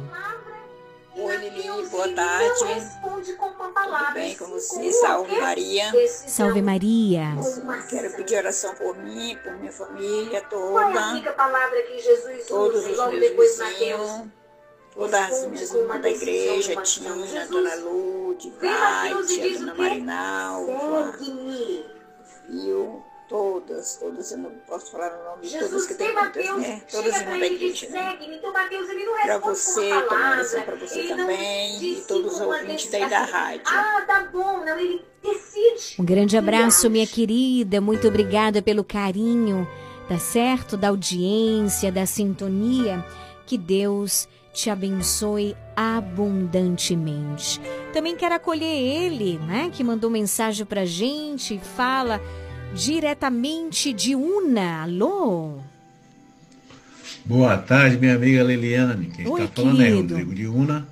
Oi, Lili, boa tarde. Tudo bem com você? Salve Maria. Salve Maria. Quero pedir oração por mim, por minha família toda. Todos os meus vizinhos, todas as minhas irmãs da igreja, Tina, Dona Lude, Vaide, a Dona Marinalva, Fio, todas, todas, eu não posso falar o nome de Jesus, todas que tem muitas, Mateus, né? Todas chega irmãs da e igreja, né? Então Mateus, ele não Pra responde você, com uma palavra. pra você também, diz e todos os ouvintes daí da rádio. Ah, tá bom. Não, ele decide. Um grande abraço, minha querida. Muito obrigada pelo carinho, tá certo? Da audiência, da sintonia. Que Deus te abençoe abundantemente. Também quero acolher ele, né? Que mandou mensagem pra gente. Fala diretamente de Una. Alô? Boa tarde, minha amiga Liliane. Quem está falando é. Rodrigo de Una.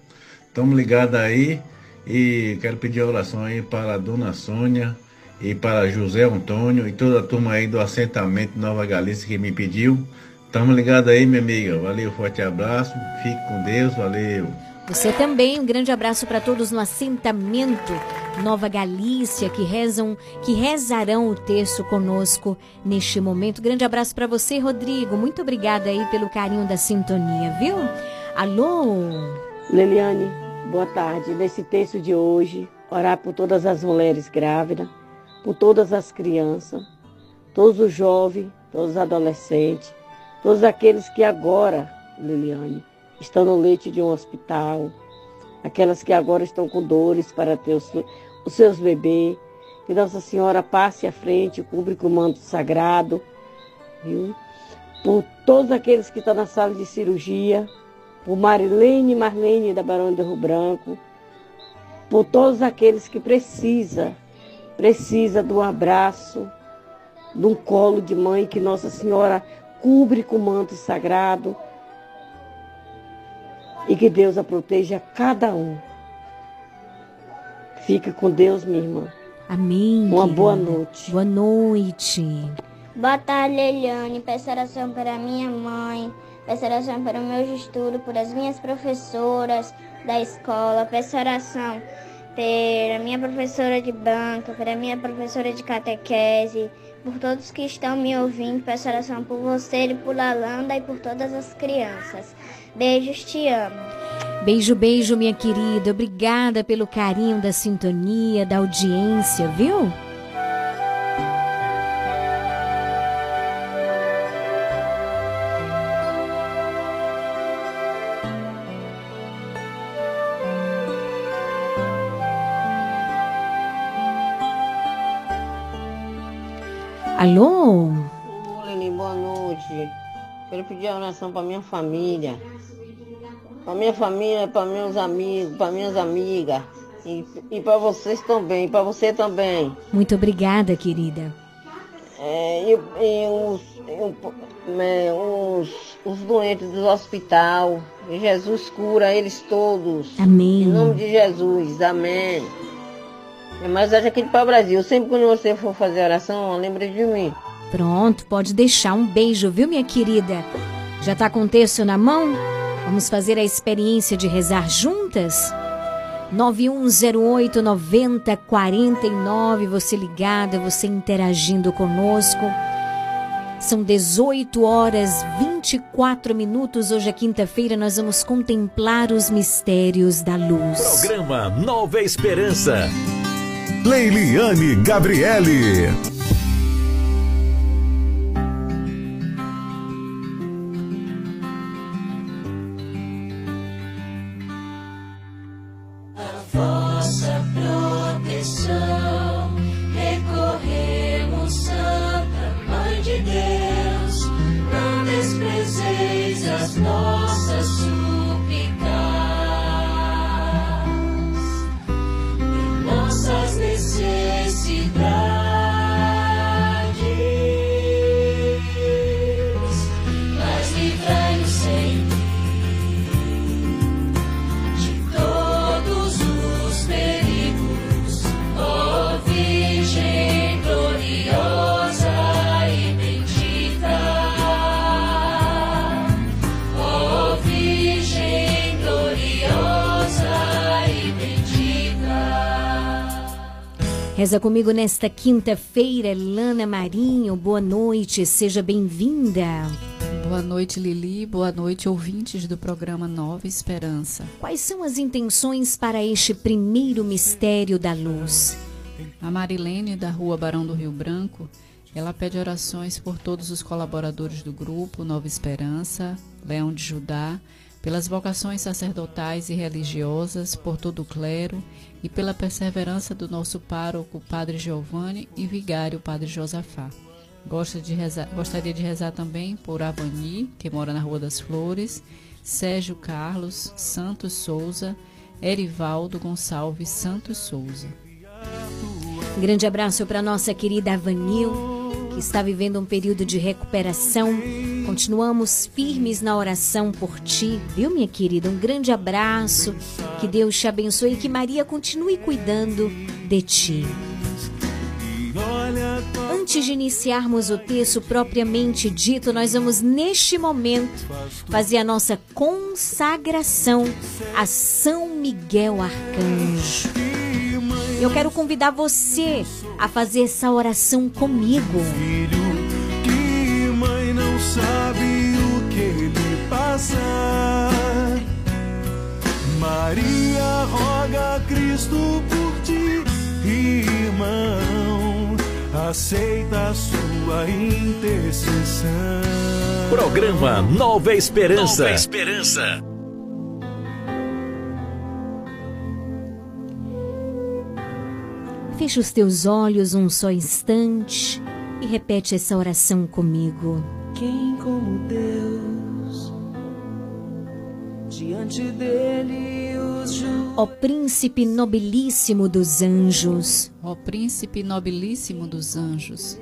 Estamos ligados aí e quero pedir a oração aí para a dona Sônia e para José Antônio e toda a turma aí do assentamento Nova Galícia que me pediu. Estamos ligados aí, minha amiga. Valeu, forte abraço. Fique com Deus, valeu. Você também, um grande abraço para todos no assentamento Nova Galícia que rezam, que rezarão o texto conosco neste momento. Grande abraço para você, Rodrigo. Muito obrigada aí pelo carinho da sintonia, viu? Alô? Leliane, boa tarde. Nesse texto de hoje, orar por todas as mulheres grávidas, por todas as crianças, todos os jovens, todos os adolescentes, todos aqueles que agora, Liliane, estão no leite de um hospital, aquelas que agora estão com dores para ter os, os seus bebês, que Nossa Senhora passe à frente, cubra com o manto sagrado, viu? Por todos aqueles que estão na sala de cirurgia, por Marilene Marlene da Barão de Rio Branco, por todos aqueles que precisa, precisa de um abraço, de um colo de mãe que Nossa Senhora cubre com o manto sagrado e que Deus a proteja cada um. Fica com Deus, minha irmã. Amém. Uma boa noite. Boa noite. Boa tarde, Eliane. Peço oração para minha mãe. Peço oração para os meus estudos, por as minhas professoras da escola. Peço oração para minha professora de banca, para minha professora de catequese, por todos que estão me ouvindo. Peço oração por você e por Lalanda e por todas as crianças. Beijos, te amo. Beijo, beijo, minha querida. Obrigada pelo carinho da sintonia, da audiência, viu? Alô? Leni, boa noite. Quero pedir a oração para minha família. Para minha família, para meus amigos, para minhas amigas. E, e para vocês também, para você também. Muito obrigada, querida. É, e, e os, e o- é, os, os doentes do hospital. Jesus cura eles todos. Amém. Em nome de Jesus. Amém. É mais hoje aqui para o Brasil. Sempre quando você for fazer oração, lembre de mim. Pronto, pode deixar um beijo, viu, minha querida? Já tá com o texto na mão? Vamos fazer a experiência de rezar juntas? 9108 9049, você ligada, você interagindo conosco. São 18 horas 24 minutos. Hoje é quinta-feira, nós vamos contemplar os mistérios da luz. Programa Nova Esperança. Leiliane Gabriele. vossa proteção. Recorremos, Santa Mãe de Deus, não desprezeis as nossas Reza comigo nesta quinta-feira, Lana Marinho. Boa noite, seja bem-vinda. Boa noite, Lili. Boa noite, ouvintes do programa Nova Esperança. Quais são as intenções para este primeiro mistério da luz? A Marilene, da Rua Barão do Rio Branco, Ela pede orações por todos os colaboradores do grupo Nova Esperança, Leão de Judá, pelas vocações sacerdotais e religiosas, por todo o clero e pela perseverança do nosso pároco, Padre Giovanni, e vigário, Padre Josafá. Gosta de rezar- gostaria de rezar também por Avani, que mora na Rua das Flores, Sérgio Carlos Santos Souza, Erivaldo Gonçalves Santos Souza. Grande abraço para nossa querida Avanil, que está vivendo um período de recuperação. Continuamos firmes na oração por ti, viu, minha querida? Um grande abraço. Que Deus te abençoe e que Maria continue cuidando de ti. Antes de iniciarmos o texto propriamente dito, nós vamos neste momento fazer a nossa consagração a São Miguel Arcanjo. Eu quero convidar você a fazer essa oração comigo. Que mãe não sabe o que lhe passa. Maria roga a Cristo por ti, irmão. Aceita a sua intercessão. Programa Nova Esperança. Nova Esperança. Fecha os teus olhos um só instante e repete essa oração comigo. Quem como Deus, diante dele os. Ó príncipe nobilíssimo dos anjos, Ó príncipe nobilíssimo dos anjos,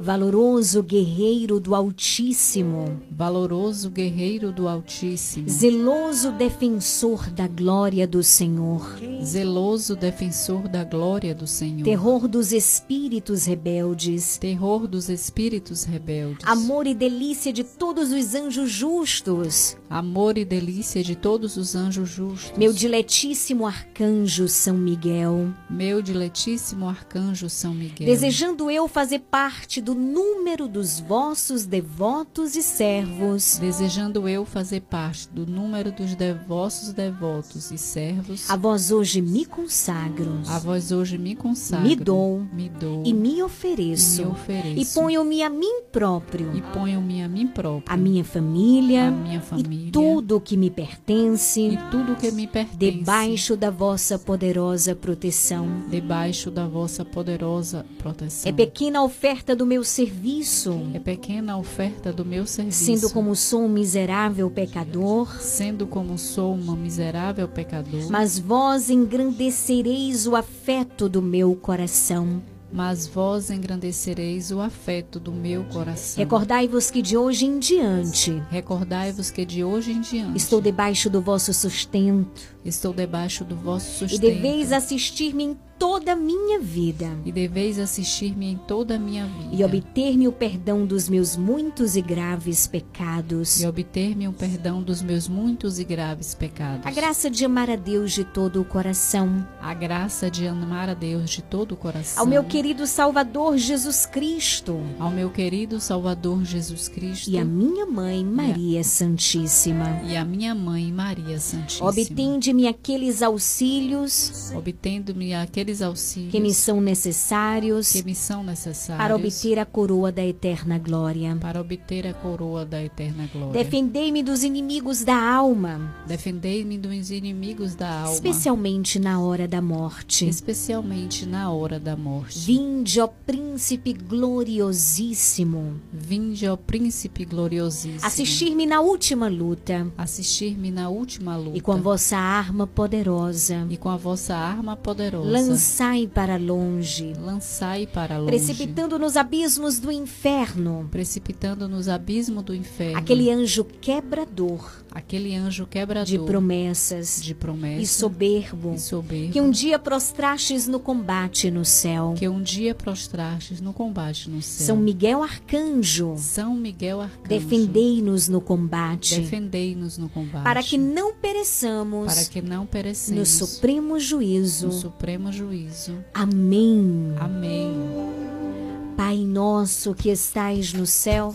valoroso guerreiro do Altíssimo, valoroso guerreiro do Altíssimo, zeloso defensor da glória do Senhor, zeloso defensor da glória do Senhor, terror dos espíritos rebeldes, terror dos espíritos rebeldes, amor e delícia de todos os anjos justos, amor e delícia de todos os anjos justos, meu diletíssimo arcanjo São Miguel, meu diletíssimo arcanjo São Miguel, desejando eu fazer parte do número dos vossos devotos e servos, desejando eu fazer parte do número dos de- vossos devotos e servos, a vós hoje me consagro, a vós hoje me consagro, me dou. Me dou. E me ofereço, e me ofereço, e ponho-me a mim próprio, e ponho-me a mim próprio, a minha família, a minha família, e tudo que me pertence, e tudo que me pertence, debaixo da vossa poderosa proteção. debaixo da vossa poderosa proteção. É pequena a oferta do meu serviço, É pequena a oferta do meu serviço. sendo como sou um miserável pecador, sendo como sou uma miserável pecador, mas vós engrandecereis o afeto do meu coração. Mas vós engrandecereis o afeto do meu coração. Recordai-vos que de hoje em diante Recordai-vos que de hoje em diante estou debaixo do vosso sustento estou debaixo do vosso e sustento deveis assistir-me em toda a minha vida e deveis assistir-me em toda a minha vida e obter-me o perdão dos meus muitos e graves pecados. e obter-me o perdão dos meus muitos e graves pecados. A graça de amar a Deus de todo o coração. A graça de amar a Deus de todo o coração. Ao meu querido Salvador Jesus Cristo. Ao meu querido Salvador Jesus Cristo. E a minha mãe Maria Santíssima. E a minha mãe Maria Santíssima. Obtende-me aqueles auxílios. Obtendo-me aqueles auxílios. Que me são necessários. Que me são necessários. Para obter a coroa da eterna glória. Para obter a coroa da eterna glória. Defendei-me dos inimigos da alma. Defendei-me dos inimigos da alma. Especialmente na hora da morte. Especialmente na hora da morte. Vinde, ó príncipe gloriosíssimo. Vinde, ó príncipe gloriosíssimo. Assistir-me na última luta. Assistir-me na última luta. E com a vossa arma poderosa. E com a vossa arma poderosa. Lançai para longe. Lançai para longe. Precipitando nos abismos do inferno. Precipitando nos abismos do inferno. Aquele anjo quebrador. Aquele anjo quebrador. De promessas. De promessas. E soberbo. E soberbo. Que um dia prostrastes no combate no céu. Que um dia prostrastes no combate no céu. São Miguel Arcanjo. São Miguel Arcanjo. Defendei-nos no combate. Defendei-nos no combate. Para que não pereçamos. Para que não perecemos. No supremo juízo. No supremo juízo. Amém. Amém. Pai nosso que estais no céu,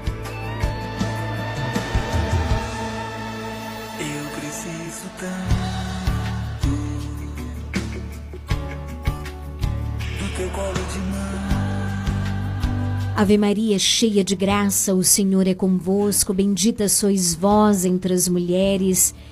Ave Maria, cheia de graça, o Senhor é convosco. Bendita sois vós entre as mulheres.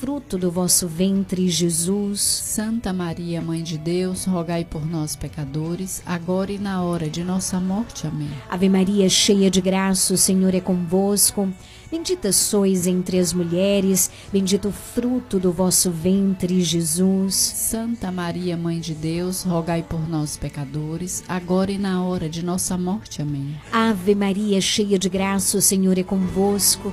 fruto do vosso ventre, Jesus. Santa Maria, Mãe de Deus, rogai por nós, pecadores, agora e na hora de nossa morte. Amém. Ave Maria, cheia de graça, o Senhor é convosco. Bendita sois entre as mulheres, bendito o fruto do vosso ventre, Jesus. Santa Maria, Mãe de Deus, rogai por nós, pecadores, agora e na hora de nossa morte. Amém. Ave Maria, cheia de graça, o Senhor é convosco.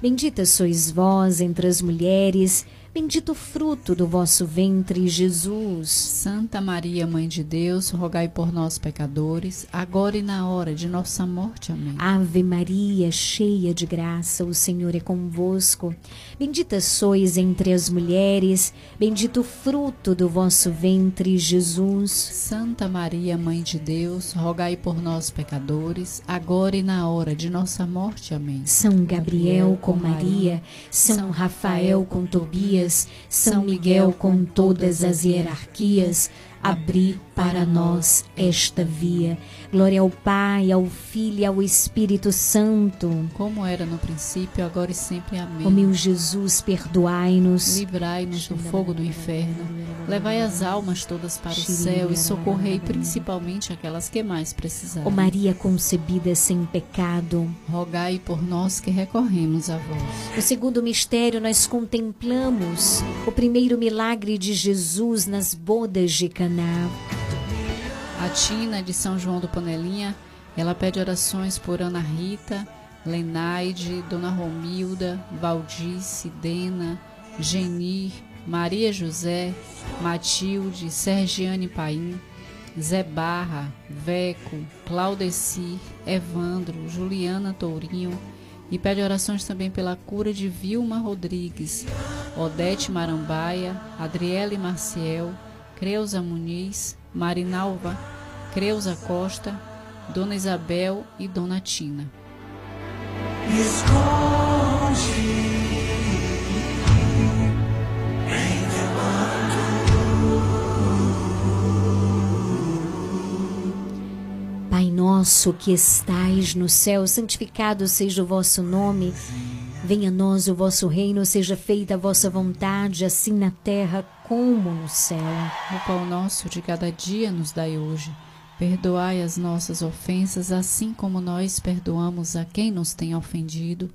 Bendita sois vós entre as mulheres, bendito o fruto do vosso ventre, Jesus. Santa Maria, Mãe de Deus, rogai por nós, pecadores, agora e na hora de nossa morte. Amém. Ave Maria, cheia de graça, o Senhor é convosco. Bendita sois entre as mulheres, bendito o fruto do vosso ventre, Jesus. Santa Maria, Mãe de Deus, rogai por nós, pecadores, agora e na hora de nossa morte. Amém. São Gabriel com Maria, São Rafael com Tobias, São Miguel com todas as hierarquias, abri para nós esta via. Glória ao Pai, ao Filho e ao Espírito Santo. Como era no princípio, agora e sempre. Amém. Ó meu Jesus, perdoai-nos. Livrai-nos do fogo do inferno. Levai as almas todas para o céu e socorrei principalmente aquelas que mais precisarem. Ó Maria concebida sem pecado. Rogai por nós que recorremos a vós. No segundo mistério, nós contemplamos o primeiro milagre de Jesus nas bodas de Caná. A Tina de São João do Panelinha, ela pede orações por Ana Rita, Lenaide, Dona Romilda, Valdice, Dena, Genir, Maria José, Matilde, Sergiane Paim, Zé Barra, Veco, Claudeci, Evandro, Juliana Tourinho. E pede orações também pela cura de Vilma Rodrigues, Odete Marambaia, Adriele Marciel, Creuza Muniz, Marinalva, Creuza Costa, Dona Isabel e Dona Tina. Esconde Pai nosso que estais no céu, santificado seja o vosso nome. Venha a nós o vosso reino, seja feita a vossa vontade, assim na terra como no céu. O pão nosso de cada dia nos dai hoje. Perdoai as nossas ofensas, assim como nós perdoamos a quem nos tem ofendido.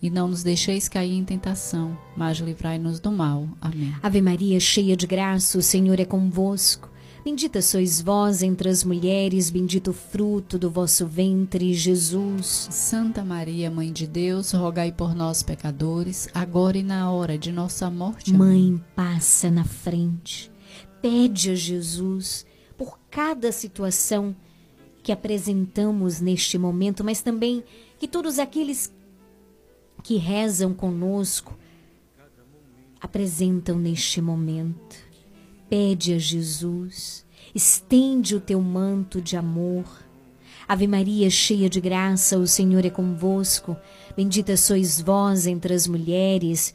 E não nos deixeis cair em tentação, mas livrai-nos do mal. Amém. Ave Maria, cheia de graça, o Senhor é convosco. Bendita sois vós entre as mulheres, bendito o fruto do vosso ventre, Jesus. Santa Maria, Mãe de Deus, rogai por nós, pecadores, agora e na hora de nossa morte. Amém. Mãe, passa na frente. Pede a Jesus cada situação que apresentamos neste momento, mas também que todos aqueles que rezam conosco apresentam neste momento. Pede a Jesus, estende o teu manto de amor. Ave Maria, cheia de graça, o Senhor é convosco. Bendita sois vós entre as mulheres,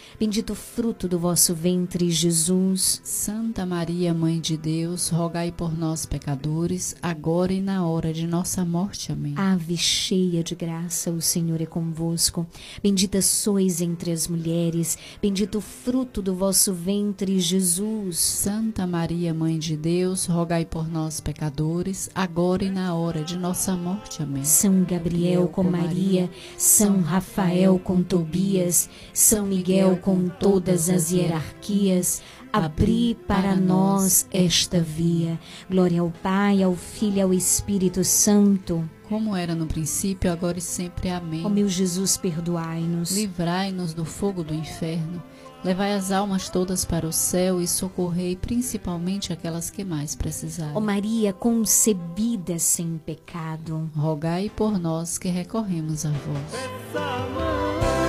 bendito o fruto do vosso ventre, Jesus. Santa Maria, Mãe de Deus, rogai por nós, pecadores, agora e na hora de nossa morte. Amém. Ave cheia de graça, o Senhor é convosco. Bendita sois entre as mulheres, bendito o fruto do vosso ventre, Jesus. Santa Maria, Mãe de Deus, rogai por nós, pecadores, agora e na hora de nossa morte. Amém. São Gabriel com Maria, São Rafael com Tobias, São Miguel com todas as hierarquias, abri para nós esta via. Glória ao Pai, ao Filho e ao Espírito Santo. Como era no princípio, agora e sempre. Amém. Ó meu Jesus, perdoai-nos. Livrai-nos do fogo do inferno. Levai as almas todas para o céu e socorrei principalmente aquelas que mais precisarem. Ó Maria, concebida sem pecado. Rogai por nós que recorremos a vós.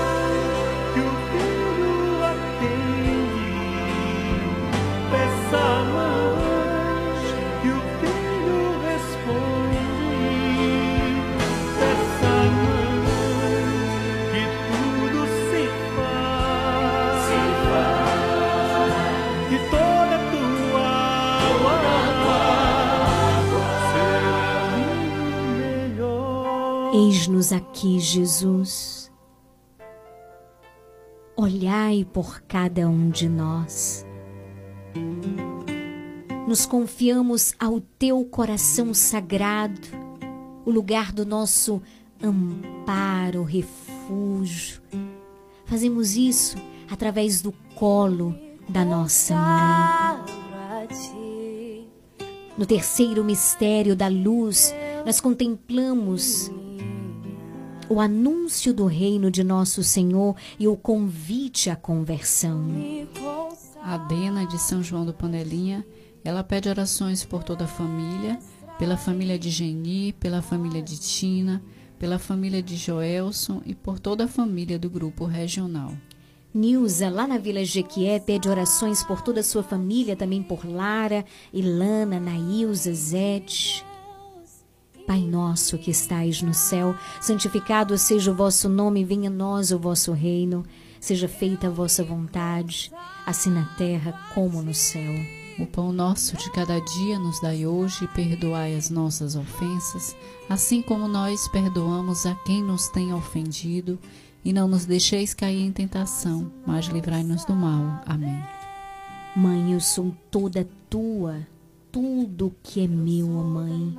Eis-nos aqui, Jesus. Olhai por cada um de nós. Nos confiamos ao teu coração sagrado, o lugar do nosso amparo, refúgio. Fazemos isso através do colo da nossa mãe. No terceiro mistério da luz, nós contemplamos o anúncio do reino de nosso Senhor e o convite à conversão. A Dena de São João do Panelinha, ela pede orações por toda a família, pela família de Geni, pela família de Tina, pela família de Joelson e por toda a família do grupo regional. Nilza, lá na Vila Jequié, pede orações por toda a sua família, também por Lara, Ilana, Nailza, Zete. Pai nosso que estais no céu, santificado seja o vosso nome, venha a nós o vosso reino, seja feita a vossa vontade, assim na terra como no céu. O pão nosso de cada dia nos dai hoje e perdoai as nossas ofensas, assim como nós perdoamos a quem nos tem ofendido, e não nos deixeis cair em tentação, mas livrai-nos do mal. Amém. Mãe, eu sou toda tua. Tudo que é meu, ó mãe,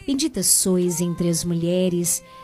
Bendita sois entre as mulheres,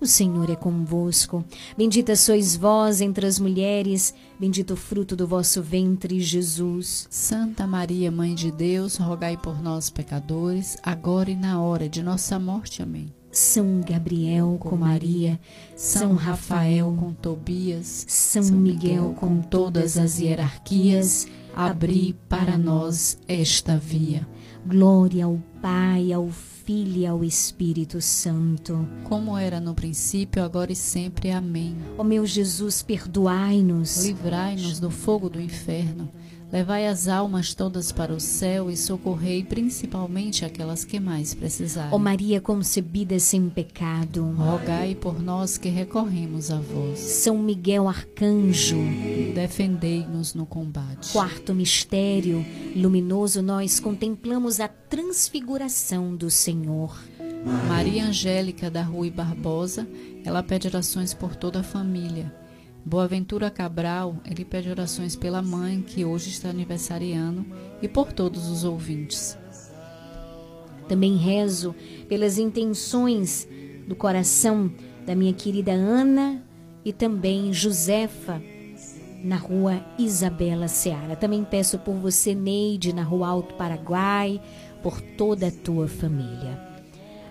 O Senhor é convosco. Bendita sois vós entre as mulheres, bendito o fruto do vosso ventre, Jesus. Santa Maria, Mãe de Deus, rogai por nós, pecadores, agora e na hora de nossa morte. Amém. São Gabriel com Maria, São Rafael com Tobias, São Miguel com todas as hierarquias, abri para nós esta via. Glória ao Pai, ao Filho e ao Espírito Santo. Como era no princípio, agora e sempre. Amém. Ó meu Jesus, perdoai-nos. Livrai-nos do fogo do inferno. Levai as almas todas para o céu e socorrei principalmente aquelas que mais precisarem. Ó Maria concebida sem pecado, rogai por nós que recorremos a vós. São Miguel Arcanjo, defendei-nos no combate. Quarto mistério luminoso, nós contemplamos a transfiguração do Senhor. Maria Angélica da Rui Barbosa, ela pede orações por toda a família. Boaventura Cabral, ele pede orações pela mãe, que hoje está aniversariando, e por todos os ouvintes. Também rezo pelas intenções do coração da minha querida Ana e também Josefa, na rua Isabela Seara. Também peço por você, Neide, na rua Alto Paraguai, por toda a tua família.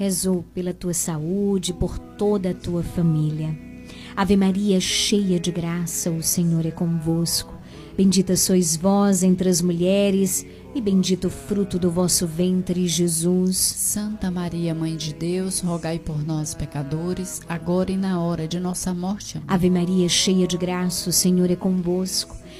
Rezo pela tua saúde, por toda a tua família. Ave Maria, cheia de graça, o Senhor é convosco. Bendita sois vós entre as mulheres, e bendito o fruto do vosso ventre, Jesus. Santa Maria, Mãe de Deus, rogai por nós, pecadores, agora e na hora de nossa morte. Amém. Ave Maria, cheia de graça, o Senhor é convosco.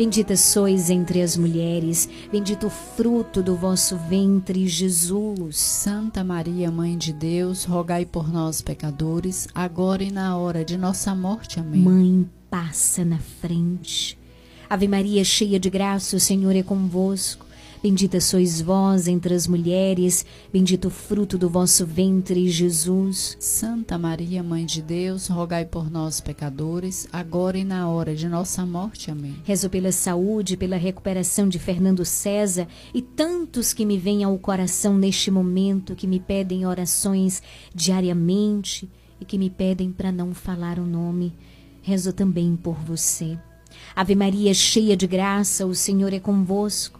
Bendita sois entre as mulheres, bendito o fruto do vosso ventre, Jesus. Santa Maria, Mãe de Deus, rogai por nós, pecadores, agora e na hora de nossa morte. Amém. Mãe, passa na frente. Ave Maria, cheia de graça, o Senhor é convosco. Bendita sois vós entre as mulheres, bendito o fruto do vosso ventre, Jesus. Santa Maria, Mãe de Deus, rogai por nós, pecadores, agora e na hora de nossa morte. Amém. Rezo pela saúde, pela recuperação de Fernando César e tantos que me vêm ao coração neste momento, que me pedem orações diariamente e que me pedem para não falar o nome. Rezo também por você. Ave Maria, cheia de graça, o Senhor é convosco.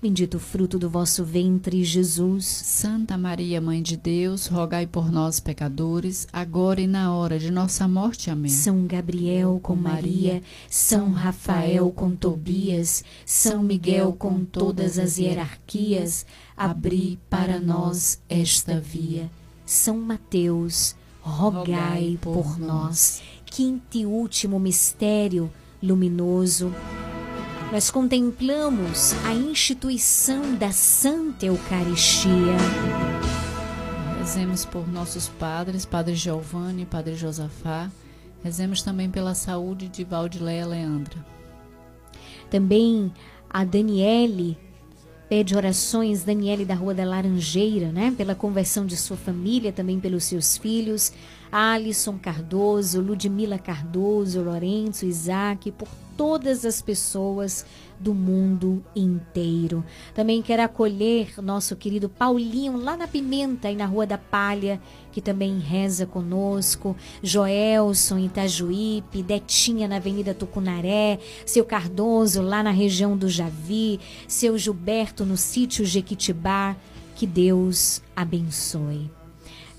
bendito o fruto do vosso ventre, Jesus. Santa Maria, Mãe de Deus, rogai por nós, pecadores, agora e na hora de nossa morte. Amém. São Gabriel com Maria, São Rafael com Tobias, São Miguel com todas as hierarquias, abri para nós esta via. São Mateus, rogai por nós. Quinto e último mistério luminoso. Nós contemplamos a instituição da Santa Eucaristia. Rezemos por nossos padres, Padre Giovanni, Padre Josafá. Rezemos também pela saúde de Valdileia Leandra. Também a Daniele pede orações, Daniele da Rua da Laranjeira, né? Pela conversão de sua família, também pelos seus filhos. Alisson Cardoso, Ludmila Cardoso, Lourenço, Isaac, por todas as pessoas do mundo inteiro. Também quero acolher nosso querido Paulinho lá na Pimenta e na Rua da Palha, que também reza conosco, Joelson Itajuípe, Detinha na Avenida Tucunaré, seu Cardoso lá na região do Javi, seu Gilberto no sítio Jequitibá. Que Deus abençoe.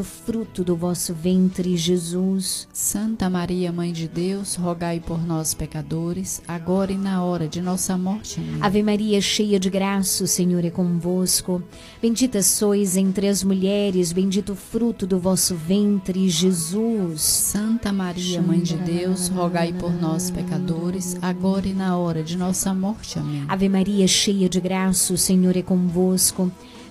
o fruto do vosso ventre, Jesus. Santa Maria, Mãe de Deus, rogai por nós, pecadores, agora e na hora de nossa morte. Amém. Ave Maria, cheia de graça, o Senhor é convosco. Bendita sois entre as mulheres, bendito o fruto do vosso ventre, Jesus. Santa Maria, Mãe de Deus, rogai por nós, pecadores, agora e na hora de nossa morte. Amém. Ave Maria, cheia de graça, o Senhor é convosco.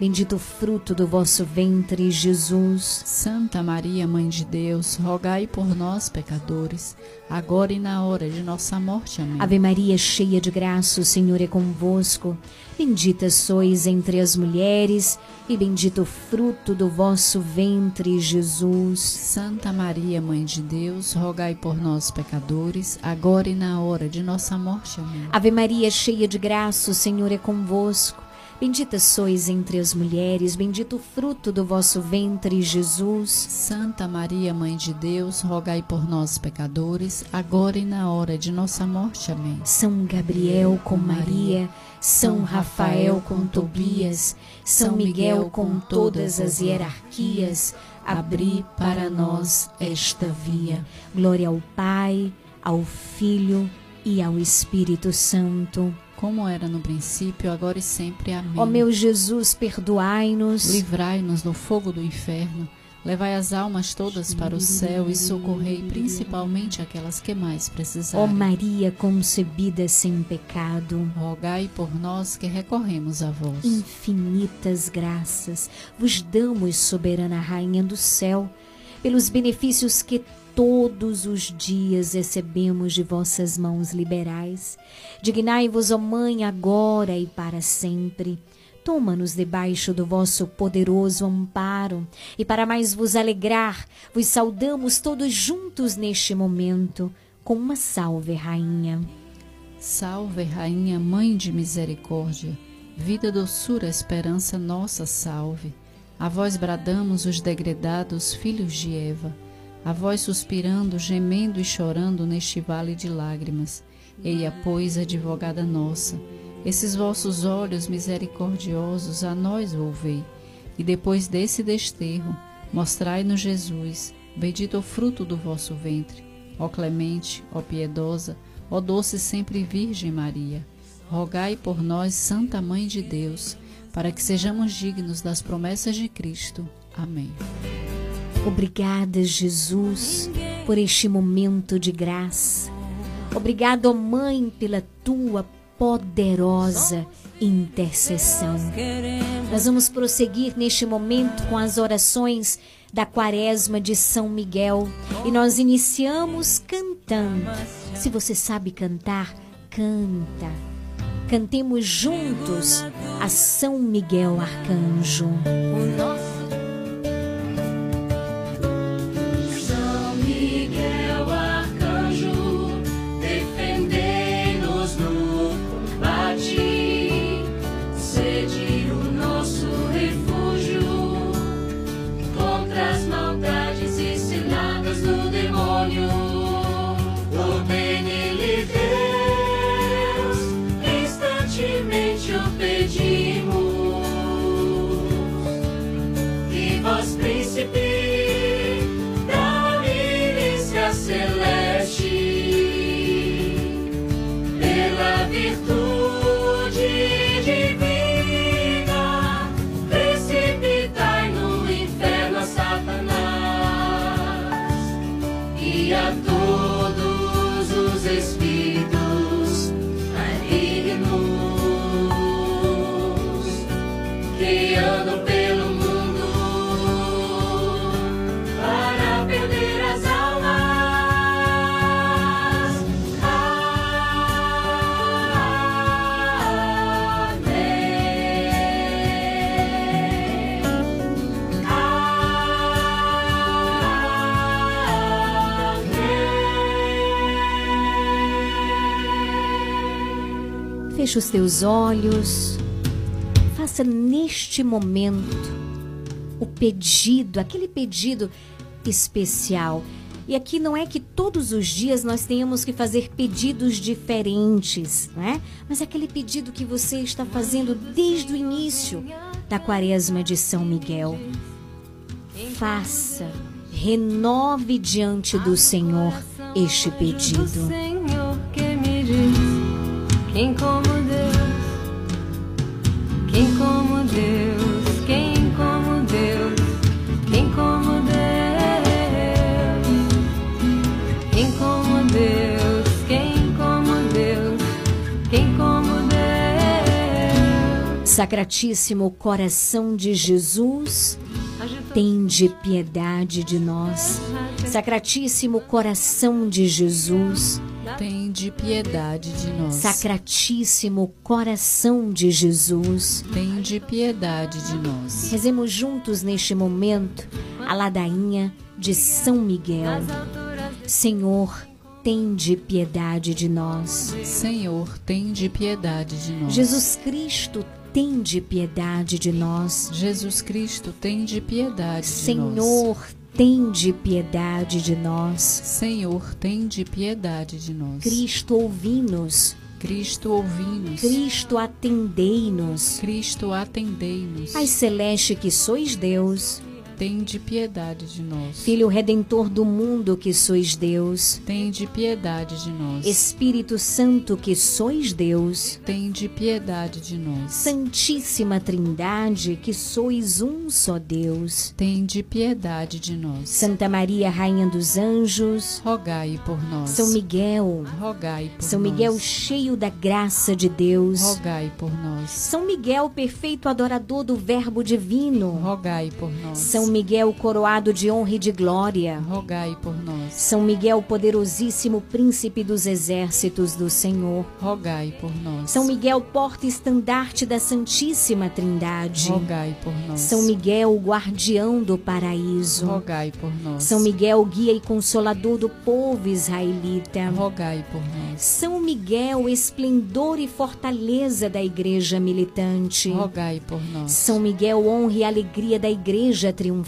bendito o fruto do vosso ventre, Jesus. Santa Maria, Mãe de Deus, rogai por nós, pecadores, agora e na hora de nossa morte. Amém. Ave Maria, cheia de graça, o Senhor é convosco. Bendita sois entre as mulheres, e bendito o fruto do vosso ventre, Jesus. Santa Maria, Mãe de Deus, rogai por nós, pecadores, agora e na hora de nossa morte. Amém. Ave Maria, cheia de graça, o Senhor é convosco. Bendita sois entre as mulheres, bendito o fruto do vosso ventre, Jesus. Santa Maria, Mãe de Deus, rogai por nós, pecadores, agora e na hora de nossa morte. Amém. São Gabriel com Maria, São Rafael com Tobias, São Miguel com todas as hierarquias, abri para nós esta via. Glória ao Pai, ao Filho e ao Espírito Santo. Como era no princípio, agora e sempre. Amém. Ó meu Jesus, perdoai-nos. Livrai-nos do fogo do inferno. Levai as almas todas para o céu e socorrei principalmente aquelas que mais precisarem. Ó Maria concebida sem pecado, rogai por nós que recorremos a vós. Infinitas graças vos damos, soberana Rainha do céu, pelos benefícios que todos os dias recebemos de vossas mãos liberais. Dignai-vos, ó Mãe, agora e para sempre. Toma-nos debaixo do vosso poderoso amparo, e para mais vos alegrar, vos saudamos todos juntos neste momento, com uma salve, Rainha. Salve, Rainha, Mãe de Misericórdia, vida, doçura, esperança, nossa salve. A vós bradamos os degredados filhos de Eva, a vós suspirando, gemendo e chorando neste vale de lágrimas. Eia, pois, advogada nossa, esses vossos olhos misericordiosos a nós volvei, e depois desse desterro, mostrai-nos Jesus, bendito o fruto do vosso ventre. Ó clemente, ó piedosa, ó doce sempre Virgem Maria, rogai por nós, Santa Mãe de Deus, para que sejamos dignos das promessas de Cristo. Amém. Obrigada, Jesus, por este momento de graça. Obrigado, ó Mãe, pela tua poderosa intercessão. Nós vamos prosseguir neste momento com as orações da Quaresma de São Miguel e nós iniciamos cantando. Se você sabe cantar, canta. Cantemos juntos a São Miguel Arcanjo. Fecha os teus olhos. Faça neste momento o pedido, aquele pedido especial. E aqui não é que todos os dias nós tenhamos que fazer pedidos diferentes, não é? Mas aquele pedido que você está fazendo desde o início da quaresma de São Miguel. Faça, renove diante do Senhor este pedido. Quem como Deus, quem como Deus, quem como Deus, quem como Deus, quem como Deus, quem como Deus, quem como Deus. Sacratíssimo coração de Jesus, tende piedade de nós. Sacratíssimo coração de Jesus, Tende piedade de nós. Sacratíssimo coração de Jesus, Tende piedade de nós. rezemos juntos neste momento a ladainha de São Miguel. Senhor, tende piedade de nós. Senhor, tende piedade de nós. Jesus Cristo, tende piedade de nós. Jesus Cristo, tende piedade de nós. Senhor, tende piedade de nós. Senhor, tende piedade de nós. Cristo, ouvi-nos. Cristo, ouvi-nos. Cristo, atendei-nos. Cristo, atendei-nos. Ai, celeste que sois Deus, Tende piedade de nós. Filho Redentor do mundo que sois Deus, Tende piedade de nós. Espírito Santo que sois Deus, Tende piedade de nós. Santíssima Trindade que sois um só Deus, Tende piedade de nós. Santa Maria, Rainha dos Anjos, Rogai por nós. São Miguel, Rogai por São nós. Miguel cheio da graça de Deus, Rogai por nós. São Miguel perfeito adorador do Verbo divino, Rogai por nós. São Miguel coroado de honra e de glória, Rogai por nós. São Miguel poderosíssimo príncipe dos exércitos do Senhor, Rogai por nós. São Miguel porta estandarte da Santíssima Trindade, Rogai por nós. São Miguel guardião do paraíso, Rogai por nós. São Miguel guia e consolador do povo israelita, Rogai por nós. São Miguel esplendor e fortaleza da igreja militante, Rogai por nós. São Miguel honra e alegria da igreja triunfante,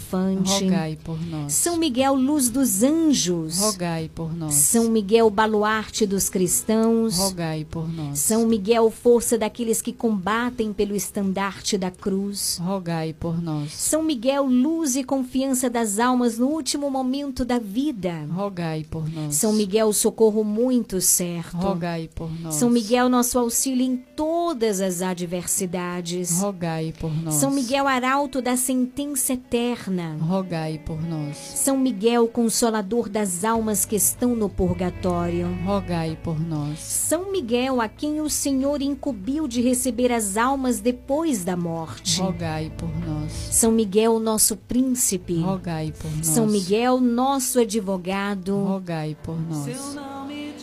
Rogai por nós. São Miguel luz dos anjos, Rogai por nós. São Miguel baluarte dos cristãos, Rogai por nós. São Miguel força daqueles que combatem pelo estandarte da cruz, Rogai por nós. São Miguel luz e confiança das almas no último momento da vida, Rogai por nós. São Miguel socorro muito certo, Rogai por nós. São Miguel nosso auxílio em todas as adversidades, Rogai por nós. São Miguel arauto da sentença eterna, Rogai por nós. São Miguel consolador das almas que estão no purgatório, Rogai por nós. São Miguel a quem o Senhor incumbiu de receber as almas depois da morte, Rogai por nós. São Miguel nosso príncipe, Rogai por nós. São Miguel nosso advogado, Rogai por nós.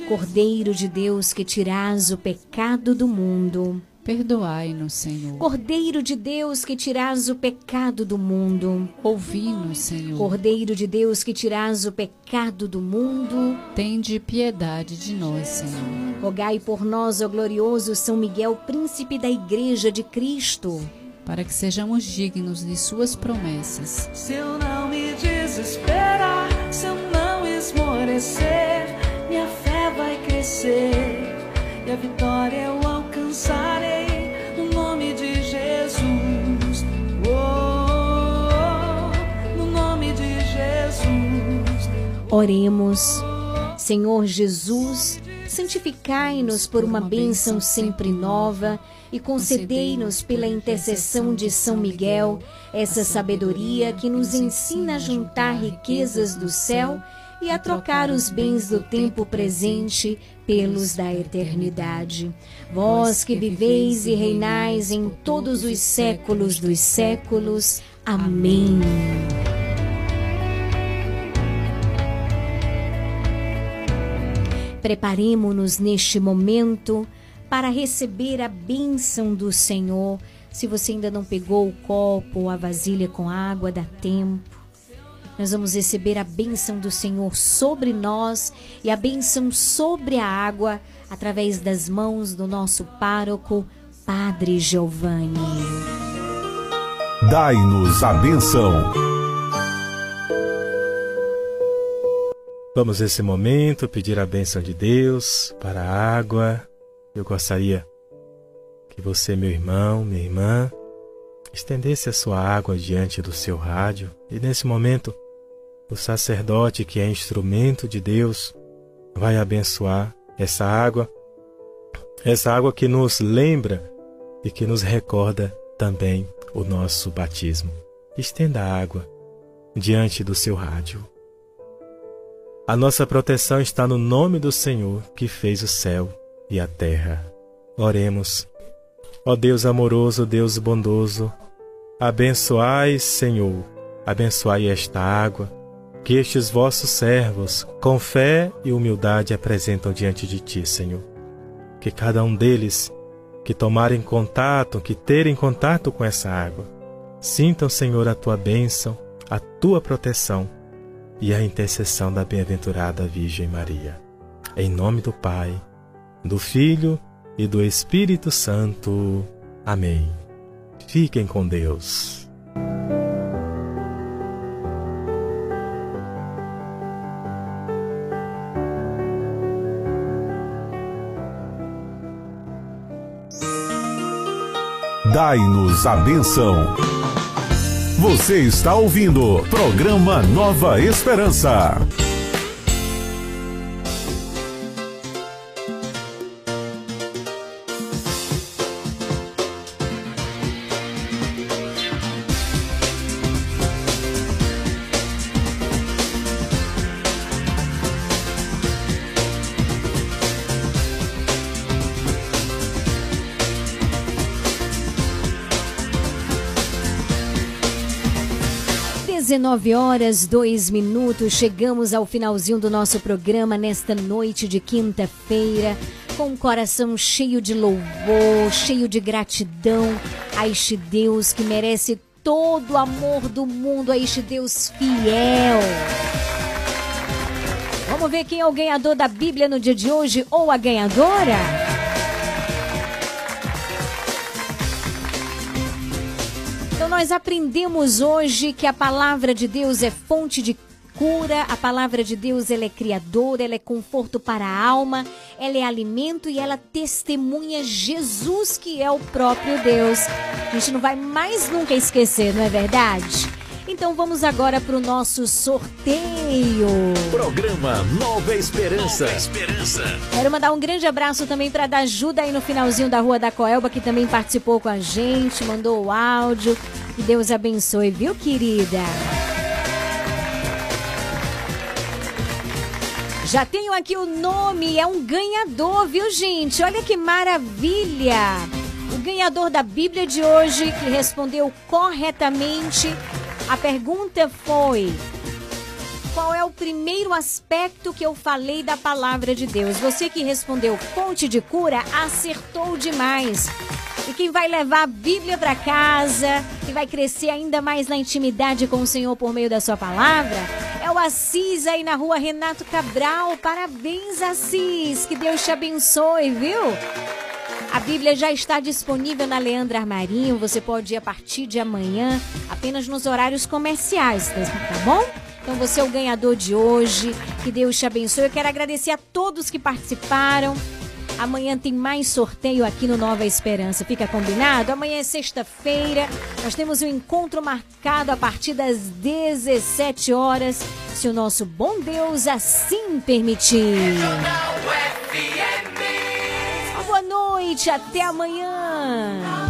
Cordeiro de Deus que tirás o pecado do mundo, Perdoai-nos, Senhor. Cordeiro de Deus que tirás o pecado do mundo, Ouvi-nos, Senhor. Cordeiro de Deus que tirás o pecado do mundo, Tende piedade de nós, Senhor. rogai por nós, ó glorioso São Miguel, príncipe da Igreja de Cristo, Para que sejamos dignos de Suas promessas. Se eu não me desesperar, se eu não esmorecer, minha fé vai crescer e a vitória eu alcançarei Oremos, Senhor Jesus, santificai-nos por uma bênção sempre nova e concedei-nos pela intercessão de São Miguel essa sabedoria que nos ensina a juntar riquezas do céu e a trocar os bens do tempo presente pelos da eternidade. Vós que viveis e reinais em todos os séculos dos séculos. Amém. Preparemo-nos neste momento para receber a bênção do Senhor. Se você ainda não pegou o copo ou a vasilha com água, dá tempo. Nós vamos receber a bênção do Senhor sobre nós e a bênção sobre a água através das mãos do nosso pároco, Padre Giovanni. Dai-nos a benção. Vamos nesse momento pedir a bênção de Deus para a água. Eu gostaria que você, meu irmão, minha irmã, estendesse a sua água diante do seu rádio e nesse momento o sacerdote, que é instrumento de Deus, vai abençoar essa água, essa água que nos lembra e que nos recorda também o nosso batismo. Estenda a água diante do seu rádio. A nossa proteção está no nome do Senhor que fez o céu e a terra. Oremos. Ó Deus amoroso, Deus bondoso, abençoai, Senhor, abençoai esta água que estes vossos servos, com fé e humildade, apresentam diante de ti, Senhor. Que cada um deles que tomarem contato, que terem contato com essa água, sintam, Senhor, a tua bênção, a tua proteção e a intercessão da bem-aventurada Virgem Maria. Em nome do Pai, do Filho e do Espírito Santo. Amém. Fiquem com Deus. Dai-nos a benção. Você está ouvindo programa Nova Esperança. Dezenove horas, dois minutos, chegamos ao finalzinho do nosso programa nesta noite de quinta-feira, com o coração cheio de louvor, cheio de gratidão a este Deus que merece todo o amor do mundo, a este Deus fiel. Vamos ver quem é o ganhador da Bíblia no dia de hoje ou a ganhadora? Nós aprendemos hoje que a palavra de Deus é fonte de cura, a palavra de Deus ela é criadora, ela é conforto para a alma, ela é alimento e ela testemunha Jesus que é o próprio Deus. A gente não vai mais nunca esquecer, não é verdade? Então vamos agora para o nosso sorteio. Programa Nova Esperança. Quero mandar um grande abraço também para dar ajuda aí no finalzinho da Rua da Coelba, que também participou com a gente, mandou o áudio. Que Deus abençoe, viu, querida? Já tenho aqui o nome, é um ganhador, viu, gente? Olha que maravilha! O ganhador da Bíblia de hoje, que respondeu corretamente, a pergunta foi: Qual é o primeiro aspecto que eu falei da palavra de Deus? Você que respondeu fonte de cura, acertou demais. E quem vai levar a Bíblia para casa, que vai crescer ainda mais na intimidade com o Senhor por meio da sua palavra, é o Assis aí na rua Renato Cabral. Parabéns, Assis. Que Deus te abençoe, viu? A Bíblia já está disponível na Leandra Armarinho. Você pode ir a partir de amanhã, apenas nos horários comerciais, tá tá bom? Então você é o ganhador de hoje. Que Deus te abençoe. Eu quero agradecer a todos que participaram. Amanhã tem mais sorteio aqui no Nova Esperança. Fica combinado? Amanhã é sexta-feira. Nós temos um encontro marcado a partir das 17 horas, se o nosso bom Deus assim permitir. Noite, até amanhã.